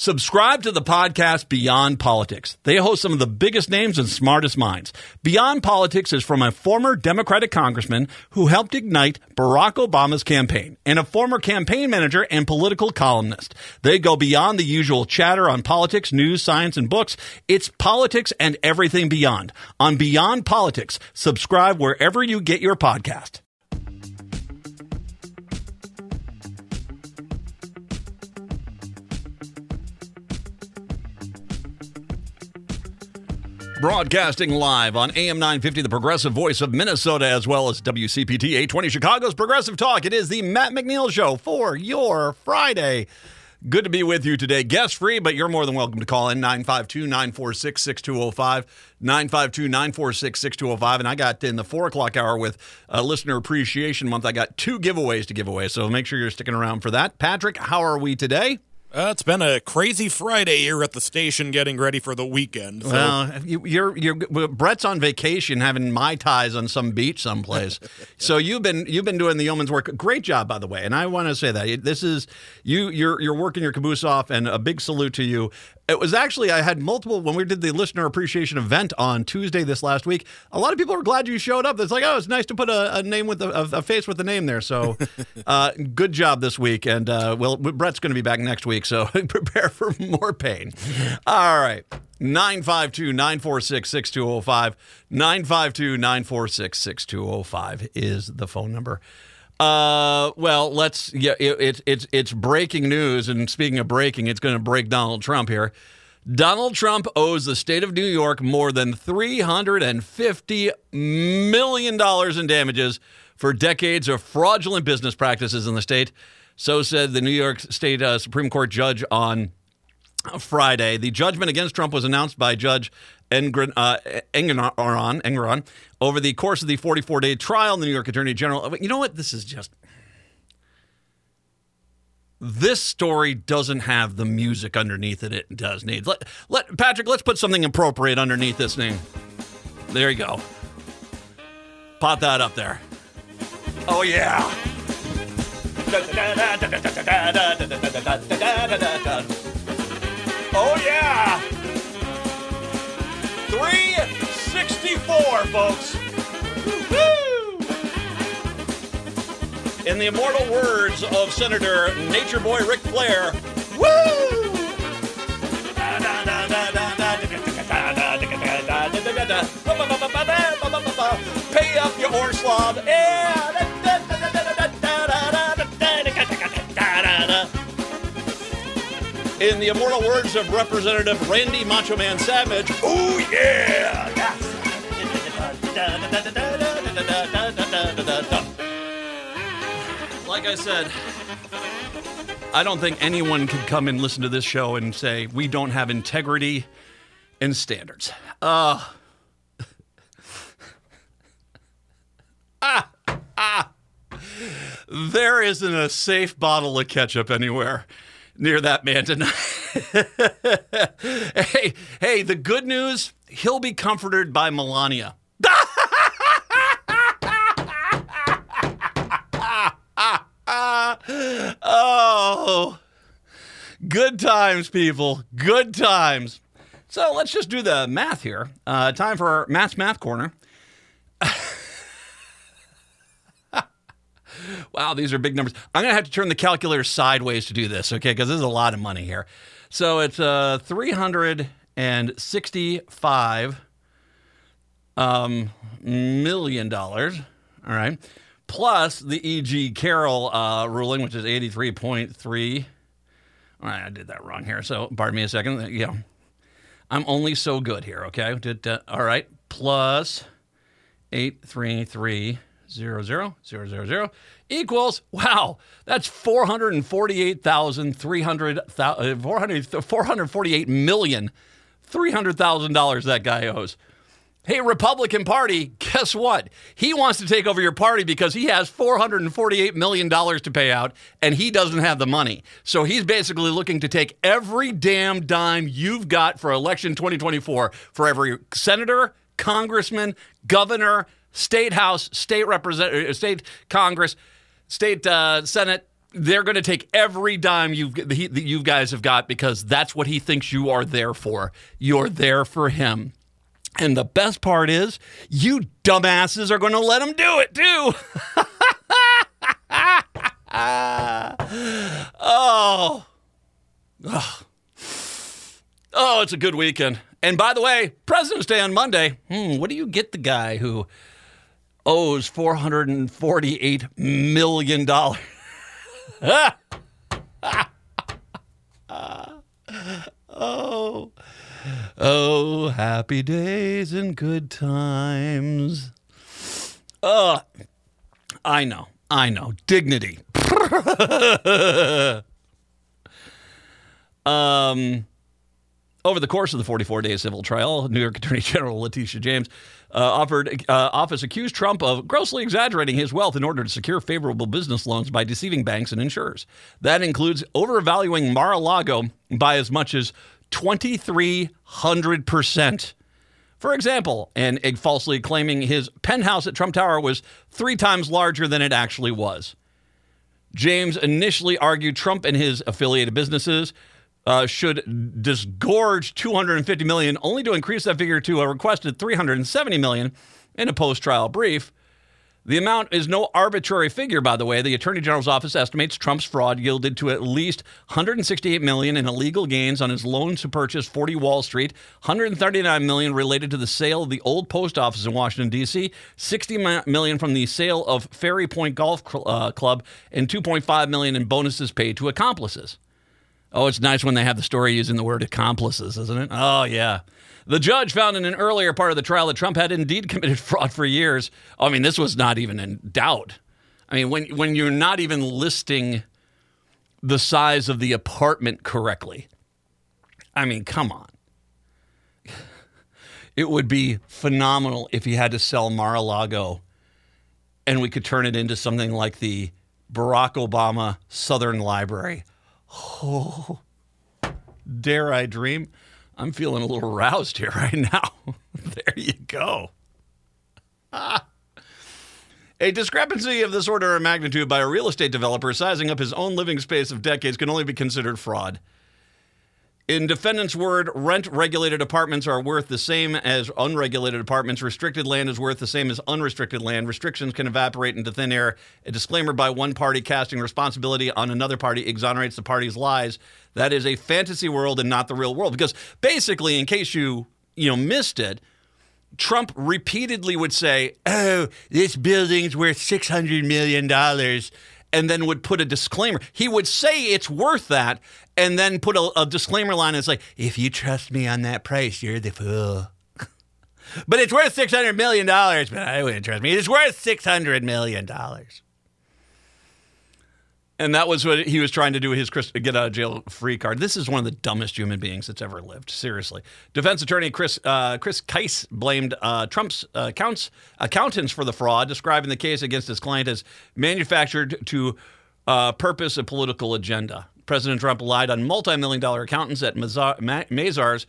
Subscribe to the podcast Beyond Politics. They host some of the biggest names and smartest minds. Beyond Politics is from a former Democratic congressman who helped ignite Barack Obama's campaign and a former campaign manager and political columnist. They go beyond the usual chatter on politics, news, science, and books. It's politics and everything beyond. On Beyond Politics, subscribe wherever you get your podcast. Broadcasting live on AM 950, the progressive voice of Minnesota, as well as WCPT 820 Chicago's Progressive Talk. It is the Matt McNeil Show for your Friday. Good to be with you today. Guest free, but you're more than welcome to call in 952 946 6205. 952 946 6205. And I got in the four o'clock hour with uh, Listener Appreciation Month, I got two giveaways to give away. So make sure you're sticking around for that. Patrick, how are we today? Uh, it's been a crazy Friday here at the station, getting ready for the weekend. So. Well, you, you're you're Brett's on vacation, having mai tais on some beach someplace. so you've been you've been doing the yeoman's work. Great job, by the way. And I want to say that this is you you're you're working your caboose off, and a big salute to you. It was actually I had multiple when we did the listener appreciation event on Tuesday this last week. A lot of people were glad you showed up. It's like, oh, it's nice to put a, a name with a, a, face with a name there. So, uh, good job this week, and uh, well, Brett's going to be back next week, so prepare for more pain. All right. 952 946 6205. 952 946 6205 is the phone number. Uh, well, let's yeah. It, it, it's it's breaking news, and speaking of breaking, it's going to break Donald Trump here. Donald Trump owes the state of New York more than three hundred and fifty million dollars in damages for decades of fraudulent business practices in the state. So said the New York State uh, Supreme Court judge on Friday. The judgment against Trump was announced by Judge Engoron, uh, over the course of the 44 day trial. The New York Attorney General. You know what? This is just. This story doesn't have the music underneath it. It does need. Let, let Patrick. Let's put something appropriate underneath this name. There you go. Pot that up there. Oh yeah. Oh yeah. 364, folks. Woo! In the immortal words of Senator Nature Boy Ric Flair, woo! Pay up your horse slob. Yeah. In the immortal words of Representative Randy Macho Man Savage, oh yeah! Like I said, I don't think anyone could come and listen to this show and say we don't have integrity and standards. Uh, ah, ah. There isn't a safe bottle of ketchup anywhere near that man tonight. hey, hey, the good news, he'll be comforted by Melania. oh, good times, people. Good times. So let's just do the math here. Uh, time for our Math's Math Corner. wow, these are big numbers. I'm going to have to turn the calculator sideways to do this, okay? Because this is a lot of money here. So it's uh, 365 um, million dollars. All right. Plus the E.G. Carroll uh, ruling, which is 83.3. All right, I did that wrong here. So, pardon me a second. Yeah. I'm only so good here, okay? Did, uh, all right. Plus 833 zero zero zero zero zero equals wow that's 448,300 uh, 448 million $300,000 that guy owes Hey, Republican Party, guess what? He wants to take over your party because he has $448 million to pay out and he doesn't have the money. So he's basically looking to take every damn dime you've got for election 2024 for every senator, congressman, governor, state house, state representative, state congress, state uh, senate. They're going to take every dime he, you guys have got because that's what he thinks you are there for. You're there for him. And the best part is, you dumbasses are going to let him do it too. oh. oh. Oh, it's a good weekend. And by the way, President's Day on Monday. Hmm, what do you get the guy who owes $448 million? oh. Oh, happy days and good times. Uh, I know, I know. Dignity. um, over the course of the 44 day civil trial, New York Attorney General Letitia James uh, offered uh, office accused Trump of grossly exaggerating his wealth in order to secure favorable business loans by deceiving banks and insurers. That includes overvaluing Mar-a-Lago by as much as 2,300%. For example, and falsely claiming his penthouse at Trump Tower was three times larger than it actually was. James initially argued Trump and his affiliated businesses uh, should disgorge 250 million, only to increase that figure to a requested 370 million in a post-trial brief. The amount is no arbitrary figure, by the way. The Attorney General's office estimates Trump's fraud yielded to at least 168 million in illegal gains on his loan to purchase 40 Wall Street, 139 million related to the sale of the old post office in Washington D.C., 60 million from the sale of Ferry Point Golf uh, Club, and 2.5 million in bonuses paid to accomplices. Oh, it's nice when they have the story using the word accomplices, isn't it? Oh yeah. The judge found in an earlier part of the trial that Trump had indeed committed fraud for years. I mean, this was not even in doubt. I mean, when when you're not even listing the size of the apartment correctly. I mean, come on. It would be phenomenal if he had to sell Mar-a-Lago and we could turn it into something like the Barack Obama Southern Library. Oh, dare I dream? I'm feeling a little roused here right now. there you go. A discrepancy of this order of magnitude by a real estate developer sizing up his own living space of decades can only be considered fraud. In defendant's word, rent regulated apartments are worth the same as unregulated apartments. Restricted land is worth the same as unrestricted land. Restrictions can evaporate into thin air. A disclaimer by one party casting responsibility on another party exonerates the party's lies. That is a fantasy world and not the real world. Because basically, in case you you know missed it, Trump repeatedly would say, "Oh, this building's worth six hundred million dollars." And then would put a disclaimer. He would say it's worth that and then put a, a disclaimer line It's like, if you trust me on that price, you're the fool. but it's worth $600 million, but I wouldn't trust me. It's worth $600 million. And that was what he was trying to do with his get out of jail free card. This is one of the dumbest human beings that's ever lived. Seriously. Defense attorney Chris uh, Chris Kise blamed uh, Trump's uh, accounts, accountants for the fraud, describing the case against his client as manufactured to uh, purpose a political agenda. President Trump relied on multi-million dollar accountants at Mazars.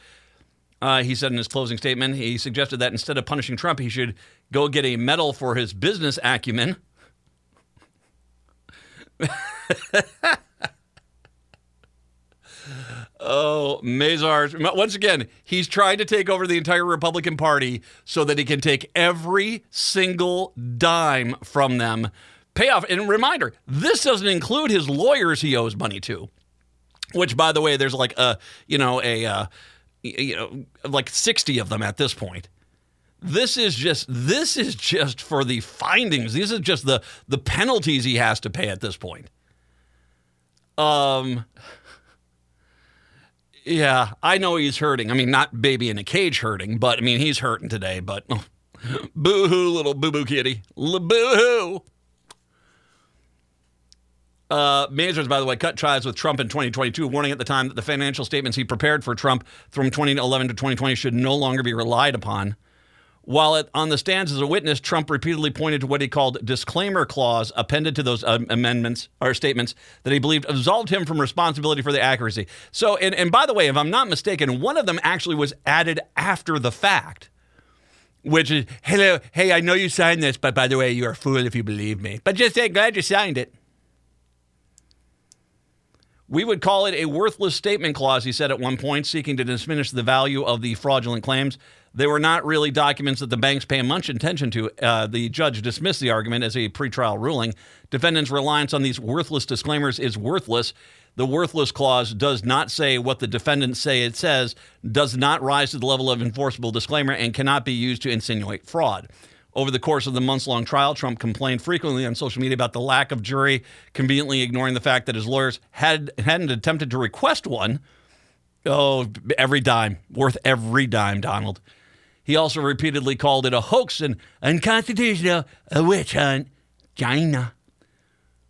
Uh, he said in his closing statement, he suggested that instead of punishing Trump, he should go get a medal for his business acumen. oh, Mazars. Once again, he's trying to take over the entire Republican Party so that he can take every single dime from them. Payoff. And reminder, this doesn't include his lawyers he owes money to. Which, by the way, there's like a, you know, a, uh, you know, like 60 of them at this point. This is just this is just for the findings. These are just the the penalties he has to pay at this point. Um, yeah, I know he's hurting. I mean, not baby in a cage hurting, but I mean, he's hurting today. But oh, boo hoo, little boo boo kitty. Boo hoo. Uh, Mazars, by the way, cut ties with Trump in 2022, warning at the time that the financial statements he prepared for Trump from 2011 to 2020 should no longer be relied upon. While it, on the stands as a witness, Trump repeatedly pointed to what he called disclaimer clause appended to those um, amendments or statements that he believed absolved him from responsibility for the accuracy. So, and, and by the way, if I'm not mistaken, one of them actually was added after the fact, which is, hello, hey, I know you signed this, but by the way, you're a fool if you believe me. But just say, glad you signed it. We would call it a worthless statement clause, he said at one point, seeking to diminish the value of the fraudulent claims. They were not really documents that the banks pay much attention to. Uh, the judge dismissed the argument as a pretrial ruling. Defendants' reliance on these worthless disclaimers is worthless. The worthless clause does not say what the defendants say it says, does not rise to the level of enforceable disclaimer, and cannot be used to insinuate fraud. Over the course of the months long trial, Trump complained frequently on social media about the lack of jury, conveniently ignoring the fact that his lawyers had, hadn't attempted to request one. Oh, every dime, worth every dime, Donald. He also repeatedly called it a hoax and unconstitutional, a witch hunt, China.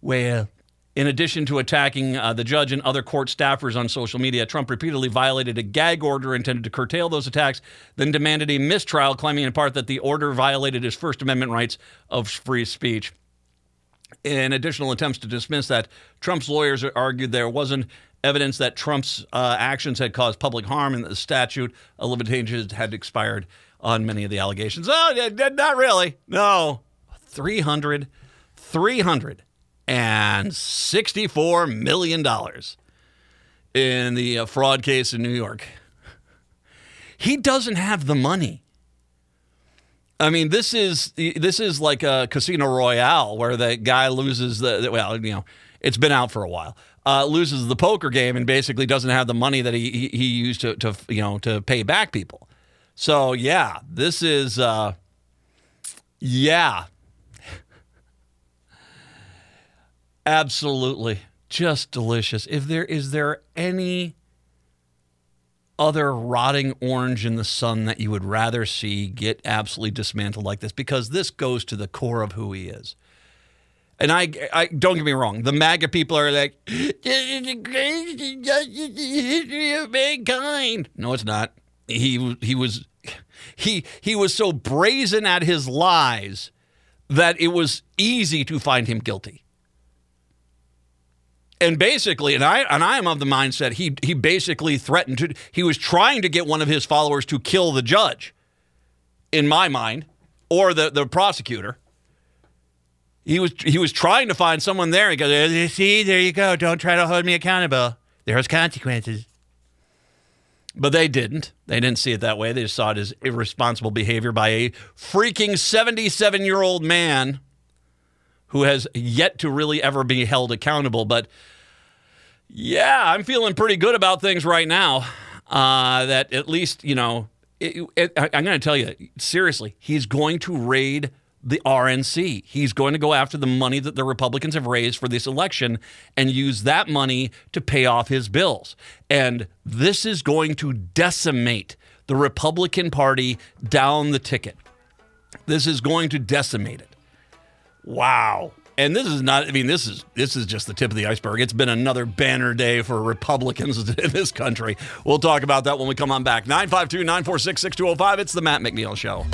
Well, in addition to attacking uh, the judge and other court staffers on social media, Trump repeatedly violated a gag order intended to curtail those attacks, then demanded a mistrial, claiming in part that the order violated his First Amendment rights of free speech. In additional attempts to dismiss that, Trump's lawyers argued there wasn't evidence that Trump's uh, actions had caused public harm and that the statute of limitations had expired on many of the allegations. Oh, not really. No. 300, 300 and $64 million in the uh, fraud case in New York. He doesn't have the money. I mean, this is this is like a Casino Royale where the guy loses the well, you know, it's been out for a while. Uh, loses the poker game and basically doesn't have the money that he he, he used to, to you know to pay back people. So yeah, this is uh, yeah, Absolutely. Just delicious. If there is there any other rotting orange in the sun that you would rather see get absolutely dismantled like this because this goes to the core of who he is. And I, I don't get me wrong. The MAGA people are like, "This is the greatest injustice in the history of mankind." No, it's not. He he was he he was so brazen at his lies that it was easy to find him guilty and basically, and I and I am of the mindset he he basically threatened to he was trying to get one of his followers to kill the judge, in my mind, or the the prosecutor. He was he was trying to find someone there. He goes, see, there you go. Don't try to hold me accountable. There's consequences. But they didn't. They didn't see it that way. They just saw it as irresponsible behavior by a freaking 77 year old man who has yet to really ever be held accountable. But yeah, I'm feeling pretty good about things right now. Uh, that at least, you know, it, it, I'm going to tell you seriously, he's going to raid the RNC. He's going to go after the money that the Republicans have raised for this election and use that money to pay off his bills. And this is going to decimate the Republican Party down the ticket. This is going to decimate it. Wow. And this is not I mean this is this is just the tip of the iceberg. It's been another banner day for Republicans in this country. We'll talk about that when we come on back. 952-946-6205. It's the Matt McNeil show.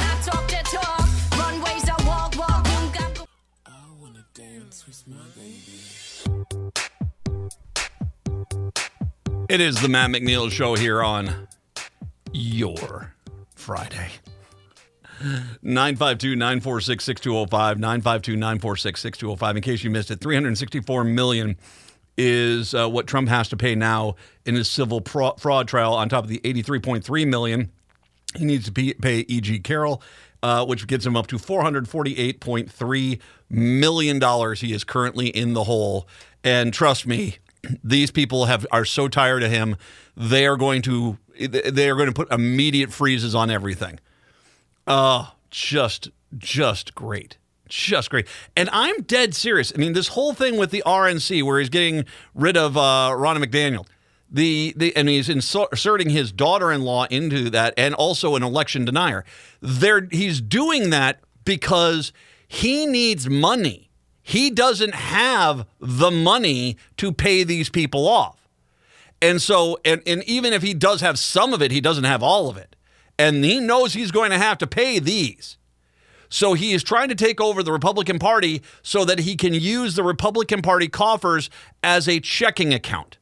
It is the Matt McNeil show here on your Friday. 952 946 6205. 952 946 6205. In case you missed it, 364 million is uh, what Trump has to pay now in his civil pro- fraud trial on top of the 83.3 million he needs to pay, pay E.G. Carroll, uh, which gets him up to 448.3 million dollars. He is currently in the hole, and trust me, these people have are so tired of him. They are going to they are going to put immediate freezes on everything. Oh, just just great. Just great. And I'm dead serious. I mean, this whole thing with the RNC where he's getting rid of uh, Ronna McDaniel. The, the and he's inserting his daughter-in-law into that and also an election denier. There he's doing that because he needs money. He doesn't have the money to pay these people off. And so and, and even if he does have some of it, he doesn't have all of it. And he knows he's going to have to pay these. So he is trying to take over the Republican Party so that he can use the Republican Party coffers as a checking account.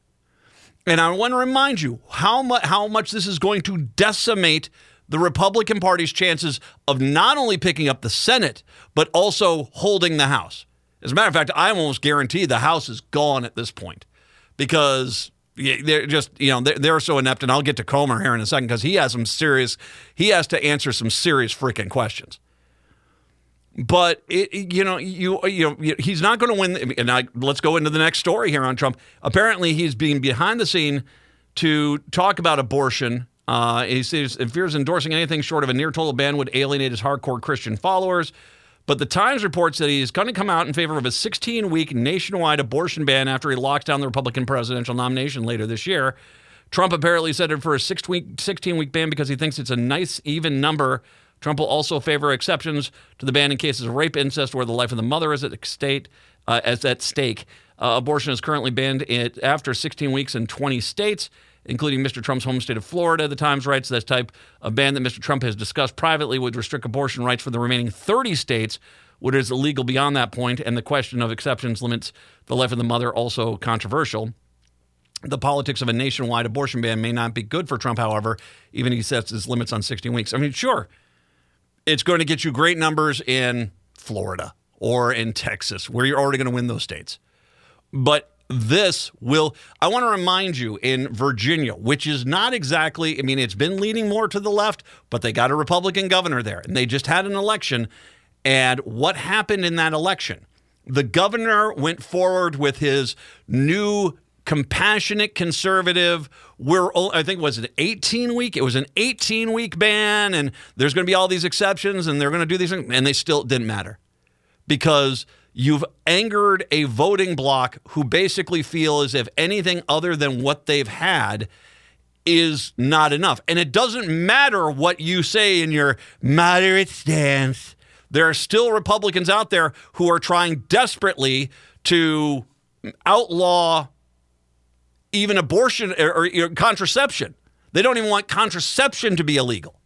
And I want to remind you how much how much this is going to decimate the Republican Party's chances of not only picking up the Senate but also holding the House. As a matter of fact, I almost guarantee the House is gone at this point because they're just you know they're, so inept. And I'll get to Comer here in a second because he has some serious he has to answer some serious freaking questions. But it, you know, you you know, he's not going to win. And I, let's go into the next story here on Trump. Apparently, he's being behind the scene to talk about abortion. Uh, he says if fears endorsing anything short of a near total ban would alienate his hardcore Christian followers. But the Times reports that he's going to come out in favor of a 16 week nationwide abortion ban after he locks down the Republican presidential nomination later this year. Trump apparently set it for a 16 week ban because he thinks it's a nice, even number Trump will also favor exceptions to the ban in cases of rape, incest, where the life of the mother is at stake. Uh, at stake. Uh, abortion is currently banned after 16 weeks in 20 states, including Mr. Trump's home state of Florida. The Times writes that type of ban that Mr. Trump has discussed privately would restrict abortion rights for the remaining 30 states, what is illegal beyond that point, and the question of exceptions limits the life of the mother, also controversial. The politics of a nationwide abortion ban may not be good for Trump, however, even if he sets his limits on 16 weeks. I mean, sure, it's going to get you great numbers in Florida or in Texas, where you're already going to win those states. But this will, I want to remind you, in Virginia, which is not exactly, I mean, it's been leaning more to the left, but they got a Republican governor there, and they just had an election. And what happened in that election? The governor went forward with his new compassionate conservative. We're I think was it 18 week. It was an 18 week ban, and there's going to be all these exceptions, and they're going to do these things, and they still didn't matter because you've angered a voting bloc who basically feel as if anything other than what they've had is not enough. And it doesn't matter what you say in your moderate stance. There are still Republicans out there who are trying desperately to outlaw even abortion or, or, contraception. They don't even want contraception to be illegal.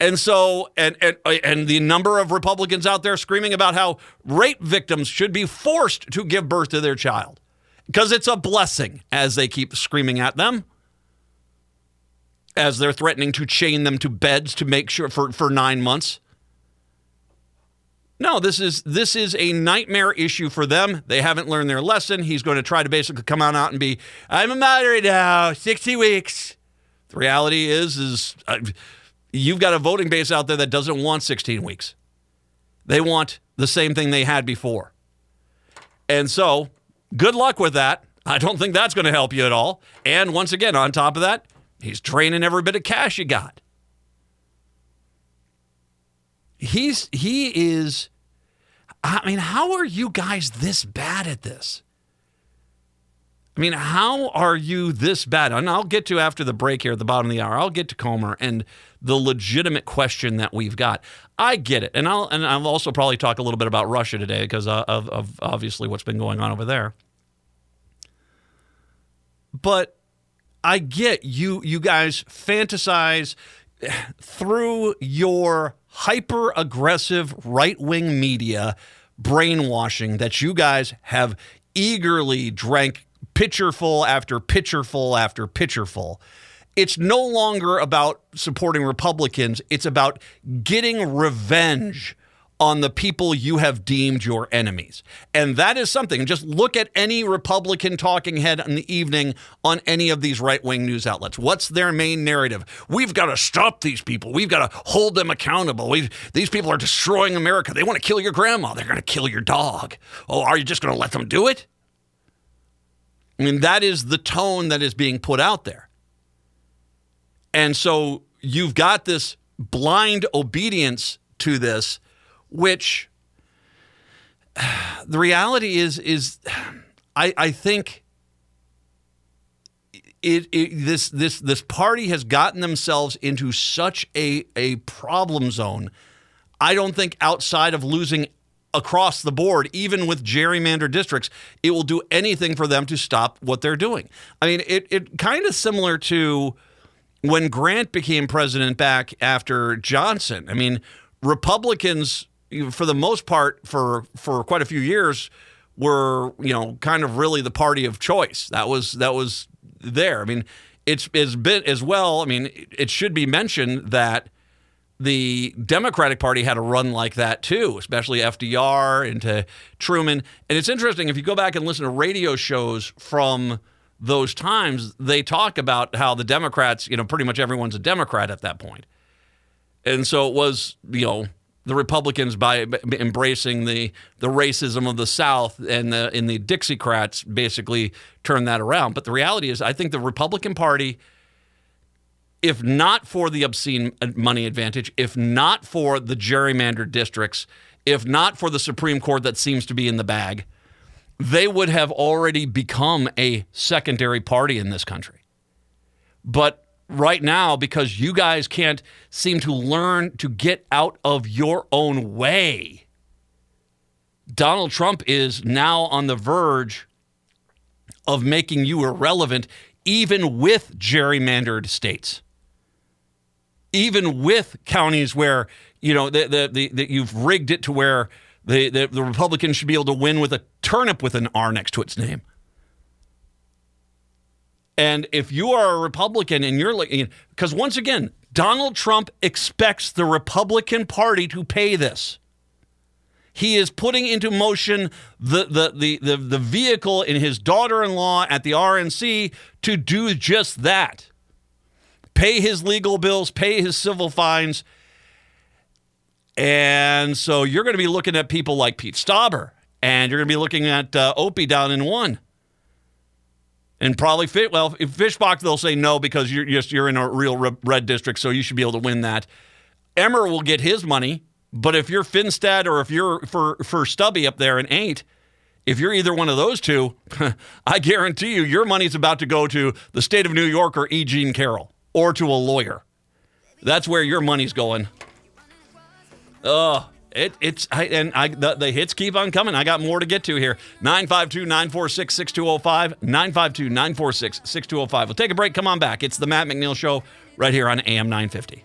And so, and, and and the number of Republicans out there screaming about how rape victims should be forced to give birth to their child because it's a blessing, as they keep screaming at them, as they're threatening to chain them to beds to make sure for, for nine months. No, this is this is a nightmare issue for them. They haven't learned their lesson. He's going to try to basically come on out and be, "I'm a moderate now, 60 weeks." The reality is, is uh, you've got a voting base out there that doesn't want 16 weeks. They want the same thing they had before, and so good luck with that. I don't think that's going to help you at all. And once again, on top of that, he's draining every bit of cash you got he's he is I mean, how are you guys this bad at this? I mean, how are you this bad? And I'll get to after the break here at the bottom of the hour. I'll get to Comer and the legitimate question that we've got. I get it, and I'll and I'll also probably talk a little bit about Russia today because uh, of, of obviously what's been going on over there. But I get you. You guys fantasize through your hyper aggressive right wing media brainwashing that you guys have eagerly drank pitcherful after pitcherful after pitcherful. It's no longer about supporting Republicans, it's about getting revenge on the people you have deemed your enemies. And that is something. Just look at any Republican talking head in the evening on any of these right wing news outlets. What's their main narrative? We've got to stop these people. We've got to hold them accountable. We've, these people are destroying America. They want to kill your grandma. They're going to kill your dog. Oh, are you just going to let them do it? I mean, that is the tone that is being put out there. And so you've got this blind obedience to this which the reality is is I, I think it, it, this this this party has gotten themselves into such a a problem zone. I don't think outside of losing across the board, even with gerrymandered districts, it will do anything for them to stop what they're doing. I mean, it it kind of similar to when Grant became president back after Johnson. I mean, Republicans, for the most part, for for quite a few years, were you know kind of really the party of choice. That was that was there. I mean, it's it's been as well. I mean, it should be mentioned that the Democratic Party had a run like that too, especially FDR into Truman. And it's interesting if you go back and listen to radio shows from those times, they talk about how the Democrats, you know, pretty much everyone's a Democrat at that point. And so it was, you know, the Republicans by embracing the the racism of the South and the in the Dixiecrats basically turned that around. But the reality is, I think the Republican Party, if not for the obscene uh, money advantage, if not for the gerrymandered districts, if not for the Supreme Court that seems to be in the bag, they would have already become a secondary party in this country. But right now because you guys can't seem to learn to get out of your own way. Donald Trump is now on the verge of making you irrelevant, even with gerrymandered states, even with counties where you know that the, the, the, you've rigged it to where the, the, the Republicans should be able to win with a turnip with an R next to its name. And if you are a Republican and you're like, because once again, Donald Trump expects the Republican Party to pay this. He is putting into motion the, the, the, the, the vehicle in his daughter in law at the RNC to do just that pay his legal bills, pay his civil fines. And so you're going to be looking at people like Pete Stauber, and you're going to be looking at uh, Opie down in one and probably fit. Well, if Fischbach, they'll say no because you're just you're in a real red district, so you should be able to win that. Emmer will get his money, but if you're Finstad or if you're for for Stubby up there and ain't, if you're either one of those two, I guarantee you your money's about to go to the state of New York or E. Jean Carroll or to a lawyer. That's where your money's going. Ugh. It, it's I, and I the, the, hits keep on coming. I got more to get to here. 952-946-6205, 952-946-6205. We'll take a break. Come on back. It's the Matt McNeil show right here on AM 950.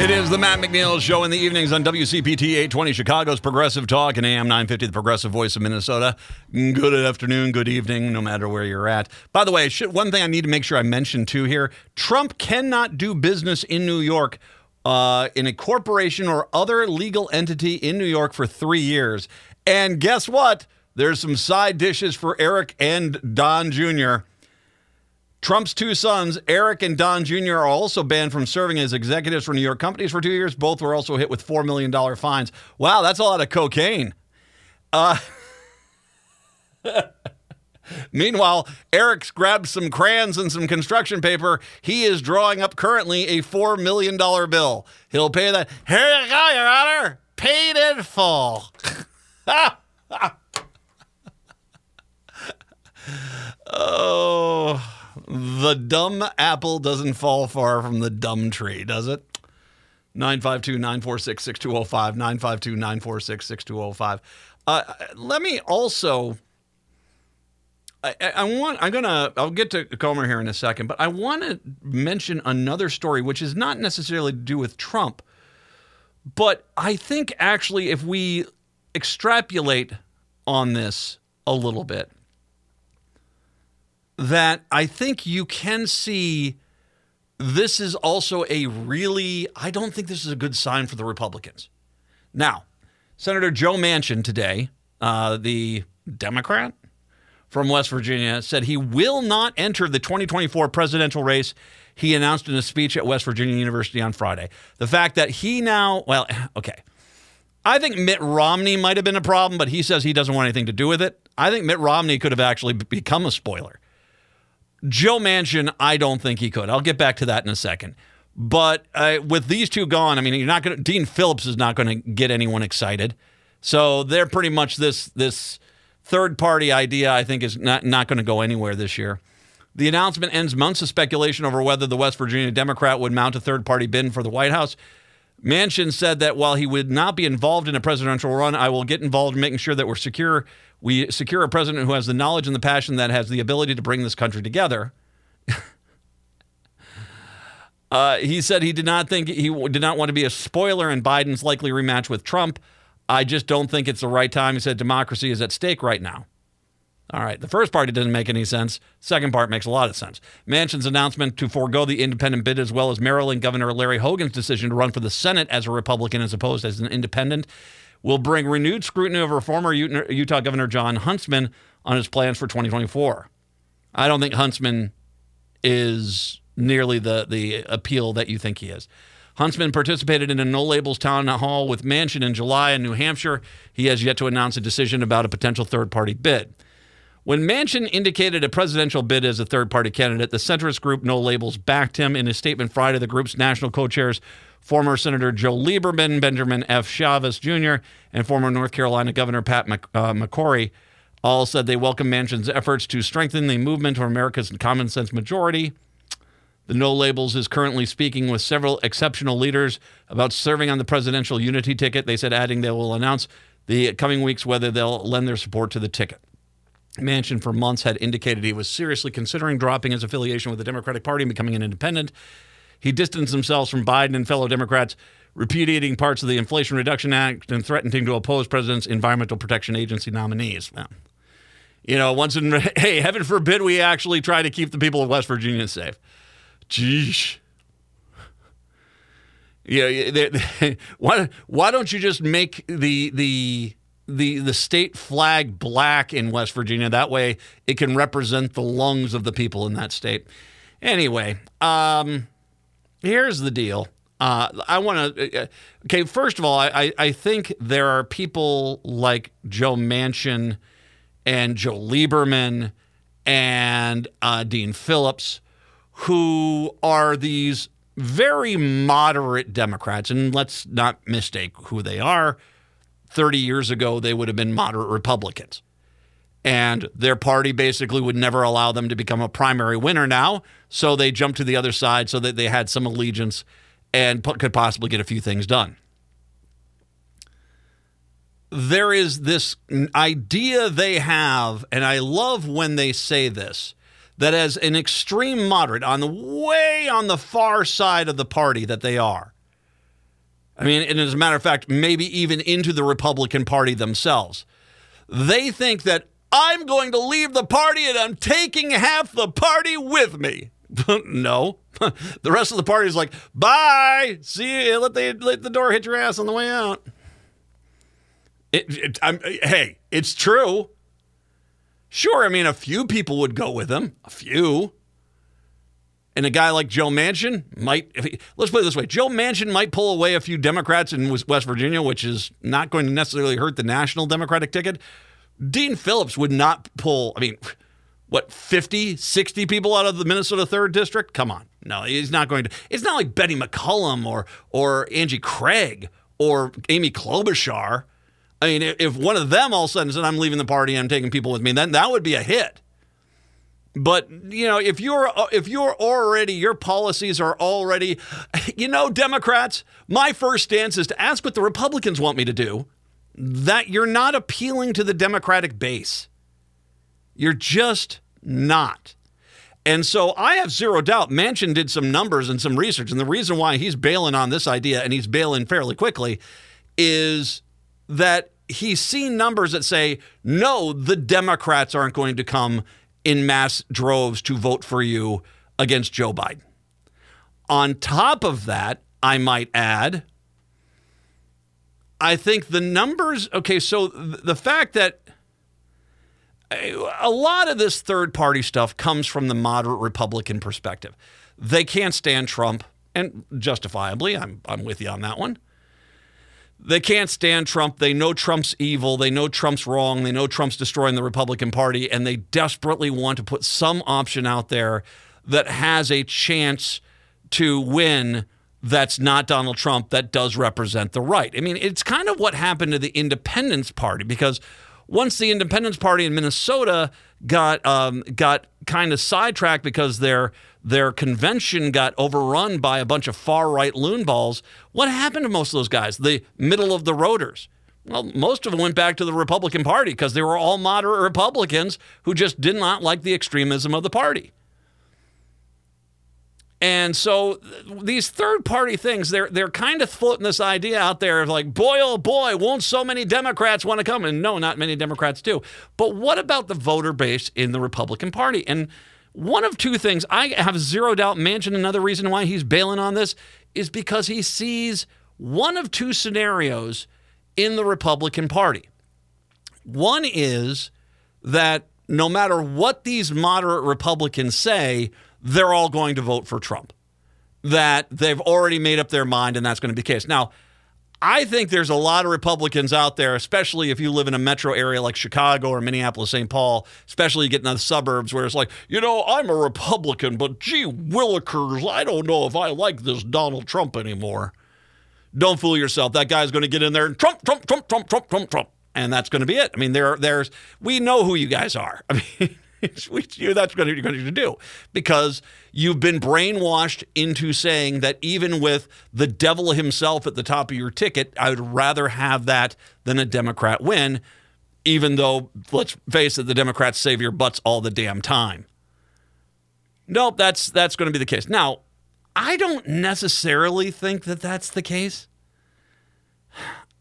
It is the Matt McNeil Show in the evenings on WCPT 820 Chicago's Progressive Talk and AM 950, the Progressive Voice of Minnesota. Good afternoon, good evening, no matter where you're at. By the way, should, one thing I need to make sure I mention too here Trump cannot do business in New York uh, in a corporation or other legal entity in New York for three years. And guess what? There's some side dishes for Eric and Don Jr. Trump's two sons, Eric and Don Jr., are also banned from serving as executives for New York companies for two years. Both were also hit with $4 million fines. Wow, that's a lot of cocaine. Uh, Meanwhile, Eric's grabbed some crayons and some construction paper. He is drawing up currently a $4 million bill. He'll pay that. Here you go, Your Honor. Paid in full. oh. The dumb apple doesn't fall far from the dumb tree, does it? 952 946 6205. 952 946 6205. Uh, let me also. I, I, want. I'm gonna. I'll get to Comer here in a second, but I want to mention another story, which is not necessarily to do with Trump, but I think actually, if we extrapolate on this a little bit, that I think you can see this is also a really, I don't think this is a good sign for the Republicans. Now, Senator Joe Manchin today, uh, the Democrat from West Virginia, said he will not enter the 2024 presidential race. He announced in a speech at West Virginia University on Friday. The fact that he now, well, okay. I think Mitt Romney might have been a problem, but he says he doesn't want anything to do with it. I think Mitt Romney could have actually become a spoiler. Joe Manchin, I don't think he could. I'll get back to that in a second. But uh, with these two gone, I mean, you're not going to. Dean Phillips is not going to get anyone excited. So they're pretty much this this third party idea. I think is not not going to go anywhere this year. The announcement ends months of speculation over whether the West Virginia Democrat would mount a third party bid for the White House. Manchin said that while he would not be involved in a presidential run, I will get involved in making sure that we're secure. We secure a president who has the knowledge and the passion that has the ability to bring this country together. uh, he said he did not think he did not want to be a spoiler in Biden's likely rematch with Trump. I just don't think it's the right time. He said democracy is at stake right now. All right. The first part, it doesn't make any sense. Second part makes a lot of sense. Manchin's announcement to forego the independent bid, as well as Maryland Governor Larry Hogan's decision to run for the Senate as a Republican as opposed as an independent, will bring renewed scrutiny over former Utah Governor Jon Huntsman on his plans for 2024. I don't think Huntsman is nearly the, the appeal that you think he is. Huntsman participated in a no labels town hall with Manchin in July in New Hampshire. He has yet to announce a decision about a potential third party bid. When Manchin indicated a presidential bid as a third party candidate, the centrist group No Labels backed him. In his statement Friday, the group's national co chairs, former Senator Joe Lieberman, Benjamin F. Chavez Jr., and former North Carolina Governor Pat uh, McCrory, all said they welcome Manchin's efforts to strengthen the movement to America's common sense majority. The No Labels is currently speaking with several exceptional leaders about serving on the presidential unity ticket. They said, adding they will announce the coming weeks whether they'll lend their support to the ticket. Manchin for months had indicated he was seriously considering dropping his affiliation with the Democratic Party and becoming an independent. He distanced himself from Biden and fellow Democrats, repudiating parts of the Inflation Reduction Act and threatening to oppose President's Environmental Protection Agency nominees. Well, you know, once in hey, heaven forbid we actually try to keep the people of West Virginia safe. Geesh. Yeah, why why don't you just make the the the the state flag black in West Virginia. That way, it can represent the lungs of the people in that state. Anyway, um, here's the deal. Uh, I want to. Uh, okay, first of all, I, I think there are people like Joe Manchin and Joe Lieberman and uh, Dean Phillips who are these very moderate Democrats, and let's not mistake who they are. 30 years ago, they would have been moderate Republicans. And their party basically would never allow them to become a primary winner now. So they jumped to the other side so that they had some allegiance and could possibly get a few things done. There is this idea they have, and I love when they say this, that as an extreme moderate on the way on the far side of the party that they are, I mean, and as a matter of fact, maybe even into the Republican Party themselves. They think that I'm going to leave the party and I'm taking half the party with me. no. the rest of the party is like, bye. See you. Let the, let the door hit your ass on the way out. It, it, hey, it's true. Sure, I mean, a few people would go with him. A few. And a guy like Joe Manchin might, he, let's put it this way Joe Manchin might pull away a few Democrats in West Virginia, which is not going to necessarily hurt the national Democratic ticket. Dean Phillips would not pull, I mean, what, 50, 60 people out of the Minnesota 3rd District? Come on. No, he's not going to. It's not like Betty McCollum or, or Angie Craig or Amy Klobuchar. I mean, if one of them all of a sudden said, I'm leaving the party and I'm taking people with me, then that would be a hit. But you know, if you're if you're already your policies are already, you know, Democrats, my first stance is to ask what the Republicans want me to do. That you're not appealing to the Democratic base. You're just not. And so I have zero doubt Manchin did some numbers and some research. And the reason why he's bailing on this idea, and he's bailing fairly quickly, is that he's seen numbers that say, no, the Democrats aren't going to come in mass droves to vote for you against Joe Biden. On top of that, I might add, I think the numbers, okay, so the fact that uh, a lot of this third party stuff comes from the moderate Republican perspective. They can't stand Trump, and justifiably, I'm, I'm with you on that one. They can't stand Trump. They know Trump's evil. They know Trump's wrong. They know Trump's destroying the Republican Party. And they desperately want to put some option out there that has a chance to win that's not Donald Trump that does represent the right. I mean, it's kind of what happened to the Independence Party because once the Independence Party in Minnesota got um, got kind of sidetracked because their their convention got overrun by a bunch of far right loon balls, what happened to most of those guys? The middle of the roaders. Well, most of them went back to the Republican Party because they were all moderate Republicans who just did not like the extremism of the party. And so these third party things, they're they're kind of floating this idea out there of like, boy, oh boy, won't so many Democrats want to come? And no, not many Democrats do. But what about the voter base in the Republican Party? And one of two things, I have zero doubt Manchin, another reason why he's bailing on this is because he sees one of two scenarios in the Republican Party. One is that no matter what these moderate Republicans say, they're all going to vote for Trump. That they've already made up their mind and that's going to be the case. Now, I think there's a lot of Republicans out there, especially if you live in a metro area like Chicago or Minneapolis, St. Paul, especially you get in the suburbs where it's like, you know, I'm a Republican, but gee willikers, I don't know if I like this Donald Trump anymore. Don't fool yourself. That guy's going to get in there and Trump, Trump, Trump, Trump, Trump, Trump, Trump. And that's going to be it. I mean, there, there's, we know who you guys are. I mean, that's what you're going to do because you've been brainwashed into saying that even with the devil himself at the top of your ticket, I would rather have that than a Democrat win, even though, let's face it, the Democrats save your butts all the damn time. Nope, that's that's going to be the case. Now, I don't necessarily think that that's the case.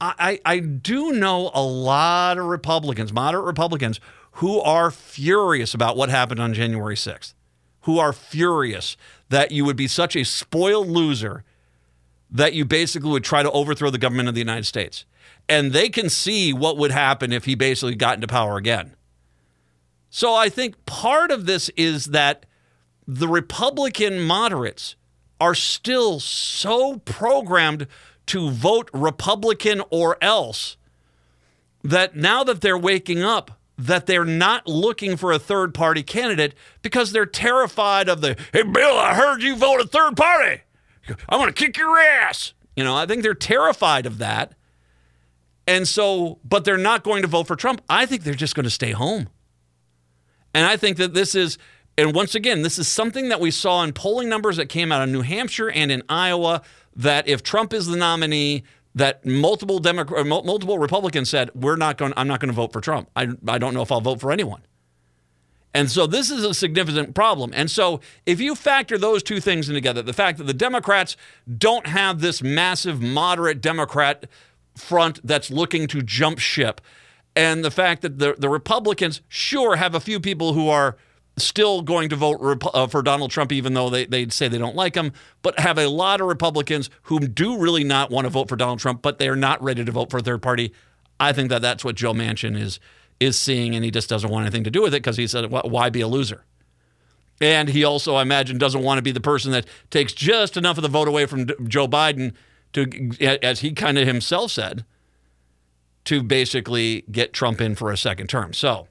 I, I do know a lot of Republicans, moderate Republicans, who are furious about what happened on January 6th, who are furious that you would be such a spoiled loser that you basically would try to overthrow the government of the United States. And they can see what would happen if he basically got into power again. So I think part of this is that the Republican moderates are still so programmed to vote Republican or else that now that they're waking up, that they're not looking for a third party candidate because they're terrified of the, hey, Bill, I heard you vote a third party. I'm going to kick your ass. You know, I think they're terrified of that. And so, but they're not going to vote for Trump. I think they're just going to stay home. And I think that this is, and once again, this is something that we saw in polling numbers that came out of New Hampshire and in Iowa that if Trump is the nominee, that multiple Democrat, uh, multiple Republicans said, "We're not going. I'm not going to vote for Trump. I, I don't know if I'll vote for anyone." And so this is a significant problem. And so if you factor those two things in together, the fact that the Democrats don't have this massive moderate Democrat front that's looking to jump ship, and the fact that the, the Republicans sure have a few people who are still going to vote uh, for Donald Trump, even though they, they say they don't like him, but have a lot of Republicans who do really not want to vote for Donald Trump, but they are not ready to vote for a third party. I think that that's what Joe Manchin is is seeing, and he just doesn't want anything to do with it because he said, "Why be a loser?" And he also, I imagine, doesn't want to be the person that takes just enough of the vote away from Joe Biden to, as he kind of himself said, to basically get Trump in for a second term. So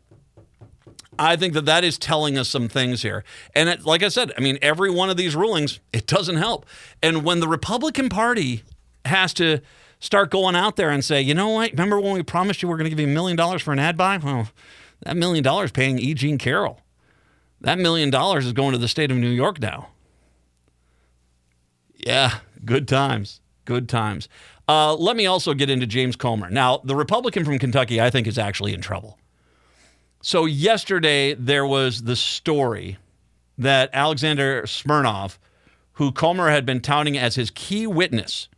I think that that is telling us some things here. And it, like I said, I mean, every one of these rulings, it doesn't help. And when the Republican Party has to start going out there and say, you know what, remember when we promised you we're going to give you a million dollars for an ad buy? Well, that million dollars paying E. Jean Carroll. That million dollars is going to the state of New York now. Yeah, good times. Good times. Uh, let me also get into James Comer. Now, the Republican from Kentucky, I think, is actually in trouble. So yesterday there was the story that Alexander Smirnov, who Comer had been touting as his key witness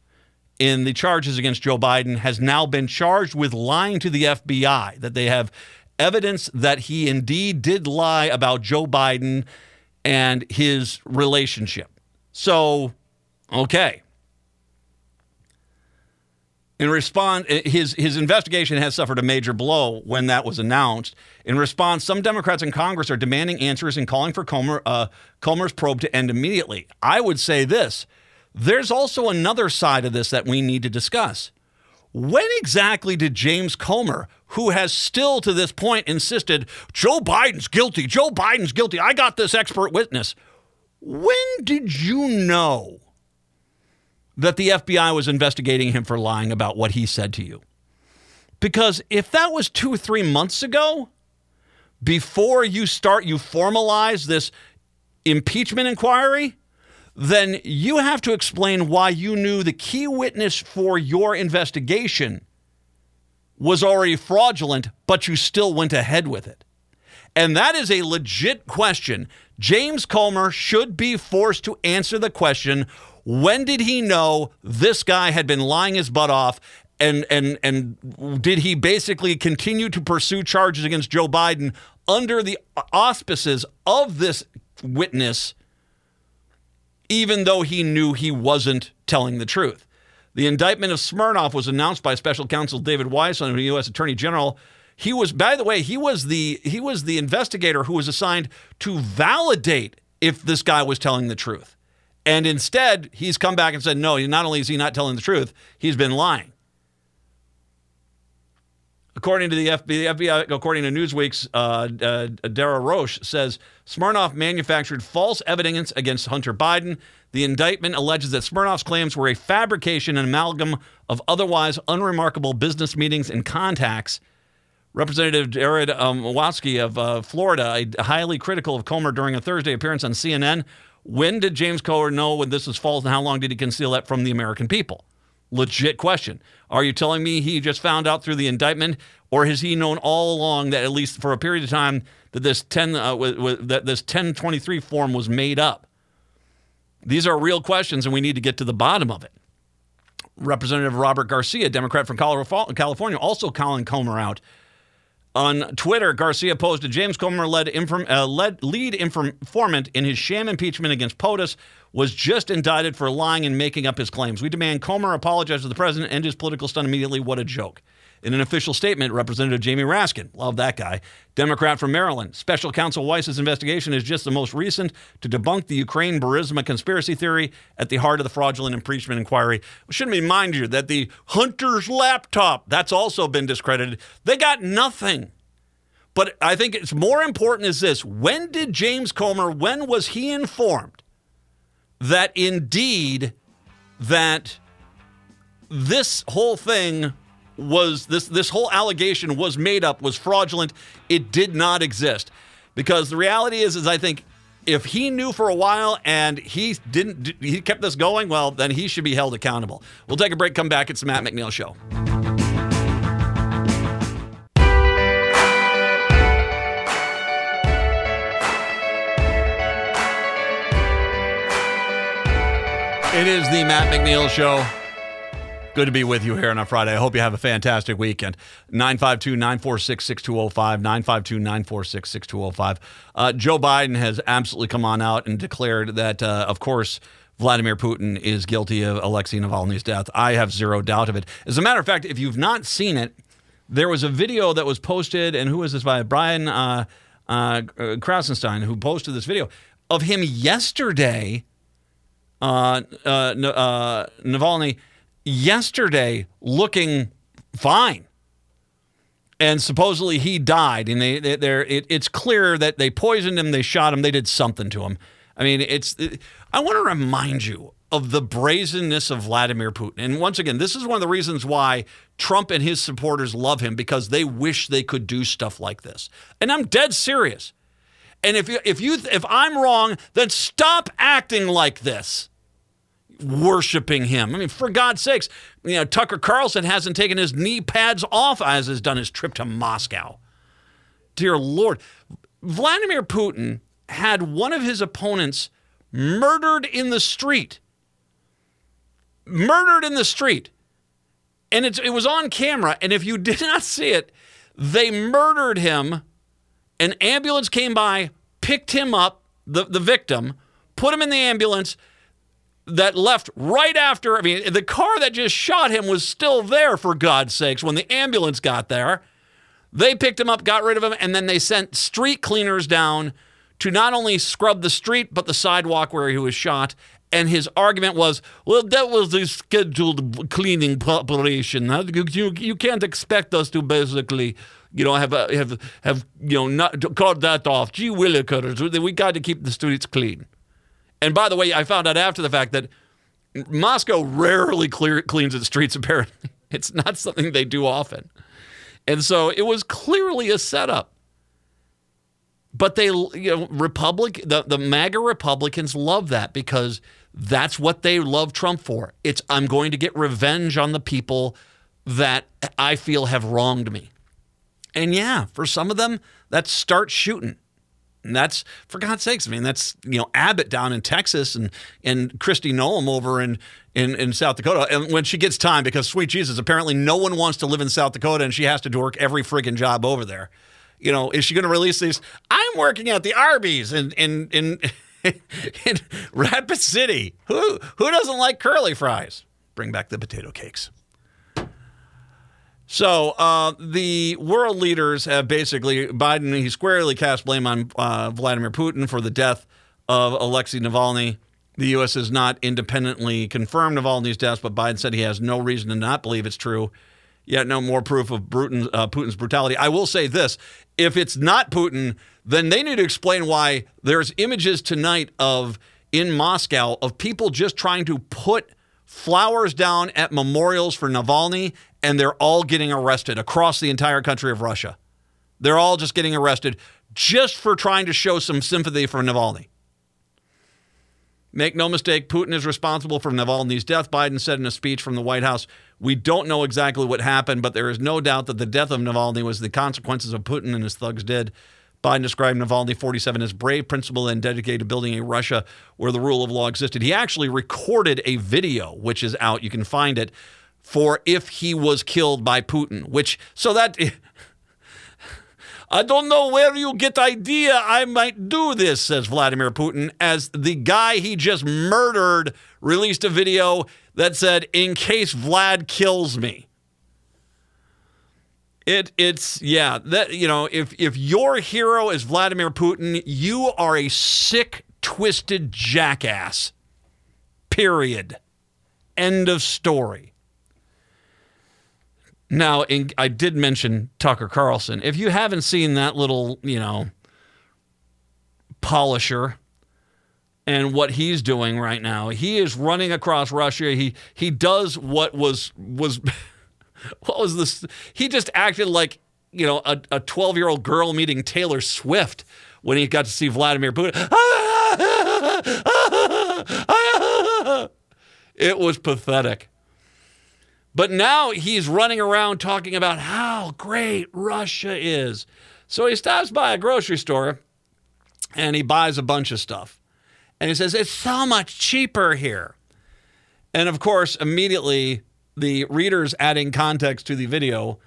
in the charges against Joe Biden, has now been charged with lying to the FBI. That they have evidence that he indeed did lie about Joe Biden and his relationship. So, okay. In response, eh, his, his investigation has suffered a major blow when that was announced. In response, some Democrats in Congress are demanding answers and calling for Comer, uh, Comer's probe to end immediately. I would say this there's also another side of this that we need to discuss. When exactly did James Comer, who has still to this point insisted, Joe Biden's guilty, Joe Biden's guilty, I got this expert witness, when did you know that the FBI was investigating him for lying about what he said to you. Because if that was two or three months ago, before you start, you formalize this impeachment inquiry, then you have to explain why you knew the key witness for your investigation was already fraudulent, but you still went ahead with it. And that is a legit question. James Comer should be forced to answer the question when did he know this guy had been lying his butt off? And, and, and did he basically continue to pursue charges against Joe Biden under the auspices of this witness, even though he knew he wasn't telling the truth? The indictment of Smirnov was announced by special counsel David Weiss on the U.S. Attorney General. He was, by the way, he was the he was the investigator who was assigned to validate if this guy was telling the truth. And instead, he's come back and said, no, not only is he not telling the truth, he's been lying. According to the FBI, FBI according to Newsweek's uh, uh, Darragh Roche says Smirnov manufactured false evidence against Hunter Biden. The indictment alleges that Smirnov's claims were a fabrication and amalgam of otherwise unremarkable business meetings and contacts. Representative Jared um, of uh, Florida, highly critical of Comer during a Thursday appearance on CNN, when did James Comer know when this was false, and how long did he conceal that from the American people? Legit question. Are you telling me he just found out through the indictment, or has he known all along that at least for a period of time that this 10 uh, w- w- that this 1023 form was made up? These are real questions, and we need to get to the bottom of it. Representative Robert Garcia, Democrat from California, also calling Comer out on Twitter, Garcia posted James Comer led, inform, uh, led lead informant in his sham impeachment against POTUS was just indicted for lying and making up his claims. We demand Comer apologize to the president and his political stunt immediately. What a joke. In an official statement, Representative Jamie Raskin, love that guy, Democrat from Maryland, Special Counsel Weiss's investigation is just the most recent to debunk the Ukraine Burisma conspiracy theory at the heart of the fraudulent impeachment inquiry. We shouldn't remind you that the Hunter's laptop, that's also been discredited. They got nothing. But I think it's more important is this when did James Comer, when was he informed that indeed that this whole thing was this this whole allegation was made up, was fraudulent. It did not exist. Because the reality is is I think if he knew for a while and he didn't he kept this going, well, then he should be held accountable. We'll take a break, come back. It's the Matt McNeil show. It is the Matt McNeil show. Good to be with you here on a Friday. I hope you have a fantastic weekend. 952 946 6205. 952 946 6205. Uh, Joe Biden has absolutely come on out and declared that, uh, of course, Vladimir Putin is guilty of Alexei Navalny's death. I have zero doubt of it. As a matter of fact, if you've not seen it, there was a video that was posted, and who was this by? Brian uh, uh, Krassenstein, who posted this video of him yesterday, uh, uh, uh Navalny yesterday looking fine. And supposedly he died, and they, they are it, it's clear that they poisoned him, they shot him, they did something to him. I mean, it's. It, I want to remind you of the brazenness of Vladimir Putin. And once again, this is one of the reasons why Trump and his supporters love him because they wish they could do stuff like this. And I'm dead serious. And if you, if you if I'm wrong, then stop acting like this worshiping him. I mean, for God's sakes, you know, Tucker Carlson hasn't taken his knee pads off as has done his trip to Moscow. Dear Lord. Vladimir Putin had one of his opponents murdered in the street. Murdered in the street. And it was on camera. And if you did not see it, they murdered him. An ambulance came by, picked him up, the, the victim, put him in the ambulance, that left right after. I mean, the car that just shot him was still there, for God's sakes, when the ambulance got there. They picked him up, got rid of him, and then they sent street cleaners down to not only scrub the street, but the sidewalk where he was shot. And his argument was, well, that was a scheduled cleaning operation. You, you can't expect us to basically, you know, have have have you know not cut that off. Gee willikers, we got to keep the streets clean. And by the way, I found out after the fact that Moscow rarely clear, cleans its streets, apparently. It's not something they do often. And so it was clearly a setup. But they, you know, Republic, the, the MAGA Republicans love that because that's what they love Trump for. It's, I'm going to get revenge on the people that I feel have wronged me. And yeah, for some of them, that's start shooting. And that's for God's sakes. I mean, that's you know Abbott down in Texas and and Kristi Noem over in, in in South Dakota. And when she gets time, because sweet Jesus, apparently no one wants to live in South Dakota, and she has to work every friggin' job over there. You know, is she going to release these? I'm working at the Arby's in in in, in Rapid City. Who who doesn't like curly fries? Bring back the potato cakes. So uh, the world leaders have basically Biden. He squarely cast blame on uh, Vladimir Putin for the death of Alexei Navalny. The U.S. has not independently confirmed Navalny's death, but Biden said he has no reason to not believe it's true. Yet no more proof of Putin, uh, Putin's brutality. I will say this: if it's not Putin, then they need to explain why there's images tonight of in Moscow of people just trying to put flowers down at memorials for Navalny and they're all getting arrested across the entire country of Russia. They're all just getting arrested just for trying to show some sympathy for Navalny. Make no mistake, Putin is responsible for Navalny's death. Biden said in a speech from the White House, We don't know exactly what happened, but there is no doubt that the death of Navalny was the consequences of Putin and his thugs did. Biden described Navalny 47 as brave, principled, and dedicated to building a Russia where the rule of law existed. He actually recorded a video, which is out. You can find it for if he was killed by Putin, which, so that. I don't know where you get idea I might do this, says Vladimir Putin, as the guy he just murdered released a video that said, in case Vlad kills me. It it's yeah, that you know, if if your hero is Vladimir Putin, you are a sick, twisted jackass. Period. End of story. Now, in, I did mention Tucker Carlson. If you haven't seen that little, you know, polisher and what he's doing right now, he is running across Russia. He he does what was was what was this? He just acted like you know a 12 year old girl meeting Taylor Swift when he got to see Vladimir Putin. It was pathetic. But now he's running around talking about how great Russia is. So he stops by a grocery store and he buys a bunch of stuff. And he says, It's so much cheaper here. And of course, immediately the readers adding context to the video